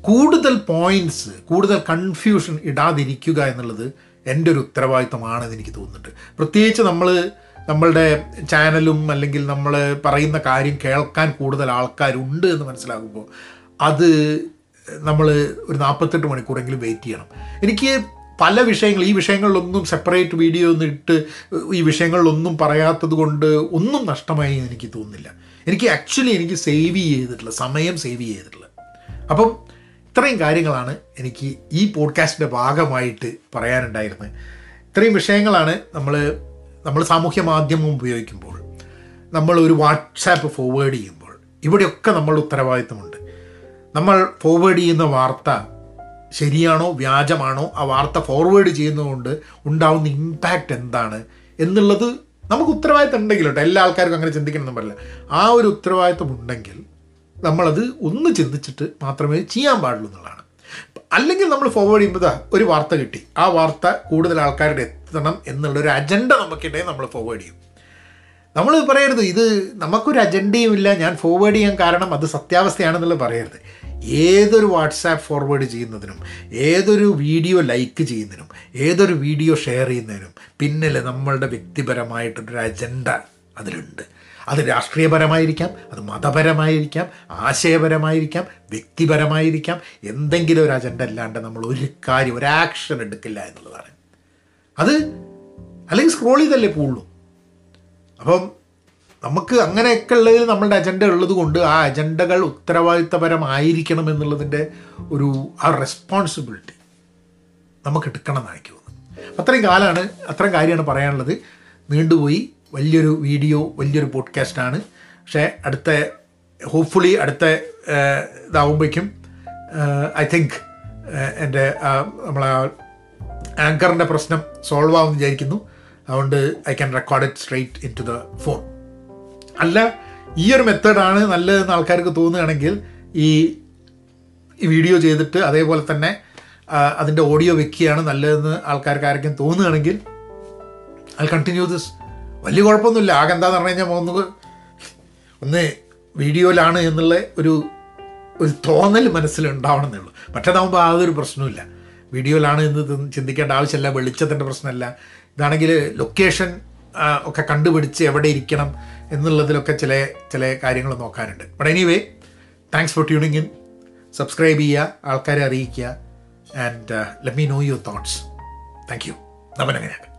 കൂടുതൽ പോയിന്റ്സ് കൂടുതൽ കൺഫ്യൂഷൻ ഇടാതിരിക്കുക എന്നുള്ളത് എന്റെ ഒരു ഉത്തരവാദിത്തമാണെന്ന് എനിക്ക് തോന്നുന്നുണ്ട്. പ്രത്യേകിച്ച് നമ്മൾ നമ്മളുടെ ചാനലും അല്ലെങ്കിൽ നമ്മൾ പറയുന്ന കാര്യം കേൾക്കാൻ കൂടുതൽ ആൾക്കാരുണ്ട് എന്ന് മനസ്സിലാകുമ്പോൾ അത് നമ്മൾ ഒരു നാൽപ്പത്തെട്ട് മണിക്കൂറെങ്കിലും വെയിറ്റ് ചെയ്യണം. എനിക്ക് പല വിഷയങ്ങൾ ഈ വിഷയങ്ങളിലൊന്നും സെപ്പറേറ്റ് വീഡിയോ ഒന്നും ഇട്ട് ഈ വിഷയങ്ങളിലൊന്നും പറയാത്തത് കൊണ്ട് ഒന്നും നഷ്ടമായി എനിക്ക് തോന്നുന്നില്ല. എനിക്ക് ആക്ച്വലി എനിക്ക് സേവ് ചെയ്തിട്ടുള്ള സമയം സേവ് ചെയ്തിട്ടുള്ള. അപ്പം ഇത്രയും കാര്യങ്ങളാണ് എനിക്ക് ഈ പോഡ്കാസ്റ്റിന്റെ ഭാഗമായിട്ട് പറയാനുണ്ടായിരുന്നത്. ഇത്രയും വിഷയങ്ങളാണ് നമ്മൾ നമ്മൾ സാമൂഹ്യ മാധ്യമം ഉപയോഗിക്കുമ്പോൾ നമ്മൾ ഒരു വാട്സാപ്പ് ഫോർവേഡ് ചെയ്യുമ്പോൾ ഇവിടെയൊക്കെ നമ്മൾ ഉത്തരവാദിത്തമുണ്ട്. നമ്മൾ ഫോർവേഡ് ചെയ്യുന്ന വാർത്ത ശരിയാണോ വ്യാജമാണോ ആ വാർത്ത ഫോർവേഡ് ചെയ്യുന്നതുകൊണ്ട് ഉണ്ടാവുന്ന ഇമ്പാക്റ്റ് എന്താണ് എന്നുള്ളത് നമുക്ക് ഉത്തരവാദിത്തം ഉണ്ടെങ്കിൽ കേട്ടോ. എല്ലാ ആൾക്കാർക്കും അങ്ങനെ ചിന്തിക്കണമെന്നും പറയില്ല. ആ ഒരു ഉത്തരവാദിത്തം ഉണ്ടെങ്കിൽ നമ്മളത് ഒന്ന് ചിന്തിച്ചിട്ട് മാത്രമേ ചെയ്യാൻ പാടുള്ളൂ എന്നുള്ളതാണ്. അല്ലെങ്കിൽ നമ്മൾ ഫോർവേഡ് ചെയ്യുമ്പോൾ ഒരു വാർത്ത കിട്ടി. ആ വാർത്ത കൂടുതൽ ആൾക്കാരുടെ എത്തണം എന്നുള്ളൊരു അജണ്ട നമുക്കിടയിൽ നമ്മൾ ഫോർവേഡ് ചെയ്യും. നമ്മൾ പറയരുത് ഇത് നമുക്കൊരു അജണ്ടയും ഇല്ല ഞാൻ ഫോർവേഡ് ചെയ്യാൻ കാരണം അത് സത്യാവസ്ഥയാണെന്നുള്ളത് പറയരുത്. ഏതൊരു വാട്സാപ്പ് ഫോർവേഡ് ചെയ്യുന്നതിനും ഏതൊരു വീഡിയോ ലൈക്ക് ചെയ്യുന്നതിനും ഏതൊരു വീഡിയോ ഷെയർ ചെയ്യുന്നതിനും പിന്നിൽ നമ്മളുടെ വ്യക്തിപരമായിട്ടൊരു അജണ്ട അതിലുണ്ട്. അത് രാഷ്ട്രീയപരമായിരിക്കാം അത് മതപരമായിരിക്കാം ആശയപരമായിരിക്കാം വ്യക്തിപരമായിരിക്കാം. എന്തെങ്കിലും ഒരു അജണ്ട അല്ലാണ്ട് നമ്മൾ ഒരു കാര്യം ഒരു ആക്ഷൻ എടുക്കില്ല എന്നുള്ളതാണ്. അത് അല്ലെങ്കിൽ സ്ക്രോൾ ചെയ്തല്ലേ പോവുള്ളൂ. അപ്പം നമുക്ക് അങ്ങനെയൊക്കെ ഉള്ളതിൽ നമ്മളുടെ അജണ്ട ഉള്ളത് കൊണ്ട് ആ അജണ്ടകൾ ഉത്തരവാദിത്തപരമായിരിക്കണം എന്നുള്ളതിന്റെ ഒരു ആ റെസ്പോൺസിബിലിറ്റി നമുക്ക് എടുക്കണം എന്നാണ് എനിക്ക് തോന്നുന്നത്. അത്രയും കാലമാണ് അത്രയും കാര്യമാണ് പറയാനുള്ളത്. നീണ്ടുപോയി വലിയൊരു വീഡിയോ വലിയൊരു പോഡ്കാസ്റ്റാണ് പക്ഷേ അടുത്ത ഹോപ്പ്ഫുള്ളി അടുത്ത ഇതാവുമ്പോഴേക്കും ഐ തിങ്ക് എന്റെ നമ്മളെ ആങ്കറിന്റെ പ്രശ്നം സോൾവ് ആവും വിചാരിക്കുന്നു. അതുകൊണ്ട് I can record it straight into the phone അല്ല ഈ ഒരു മെത്തേഡാണ് നല്ലതെന്ന് ആൾക്കാർക്ക് തോന്നുകയാണെങ്കിൽ ഈ വീഡിയോ ചെയ്തിട്ട് അതേപോലെ തന്നെ അതിന്റെ ഓഡിയോ വെക്കുകയാണ് നല്ലതെന്ന് ആൾക്കാർക്ക് ആരെങ്കിലും തോന്നുകയാണെങ്കിൽ ഐ കണ്ടിന്യൂ ദിസ് വലിയ കുഴപ്പമൊന്നുമില്ല. ആകെ എന്താന്ന് പറഞ്ഞു കഴിഞ്ഞാൽ ഒന്ന് ഒന്ന് വീഡിയോയിലാണ് എന്നുള്ള ഒരു ഒരു തോന്നൽ മനസ്സിലുണ്ടാവണമെന്നേ ഉള്ളൂ. മറ്റേതാകുമ്പോൾ യാതൊരു പ്രശ്നവുമില്ല. വീഡിയോയിലാണ് എന്ന് ചിന്തിക്കേണ്ട ആവശ്യമില്ല. വെളിച്ചത്തിന്റെ പ്രശ്നമല്ല. ഇതാണെങ്കിൽ ലൊക്കേഷൻ ഒക്കെ കണ്ടുപിടിച്ച് എവിടെ ഇരിക്കണം എന്നുള്ളതിലൊക്കെ ചില ചില കാര്യങ്ങൾ നോക്കാനുണ്ട് but anyway thanks for tuning in subscribe ചെയ്യുക ആൾക്കാരെ അറിയിക്കുക and let me know your thoughts thank you നമനങ്ങനെയാക്കാം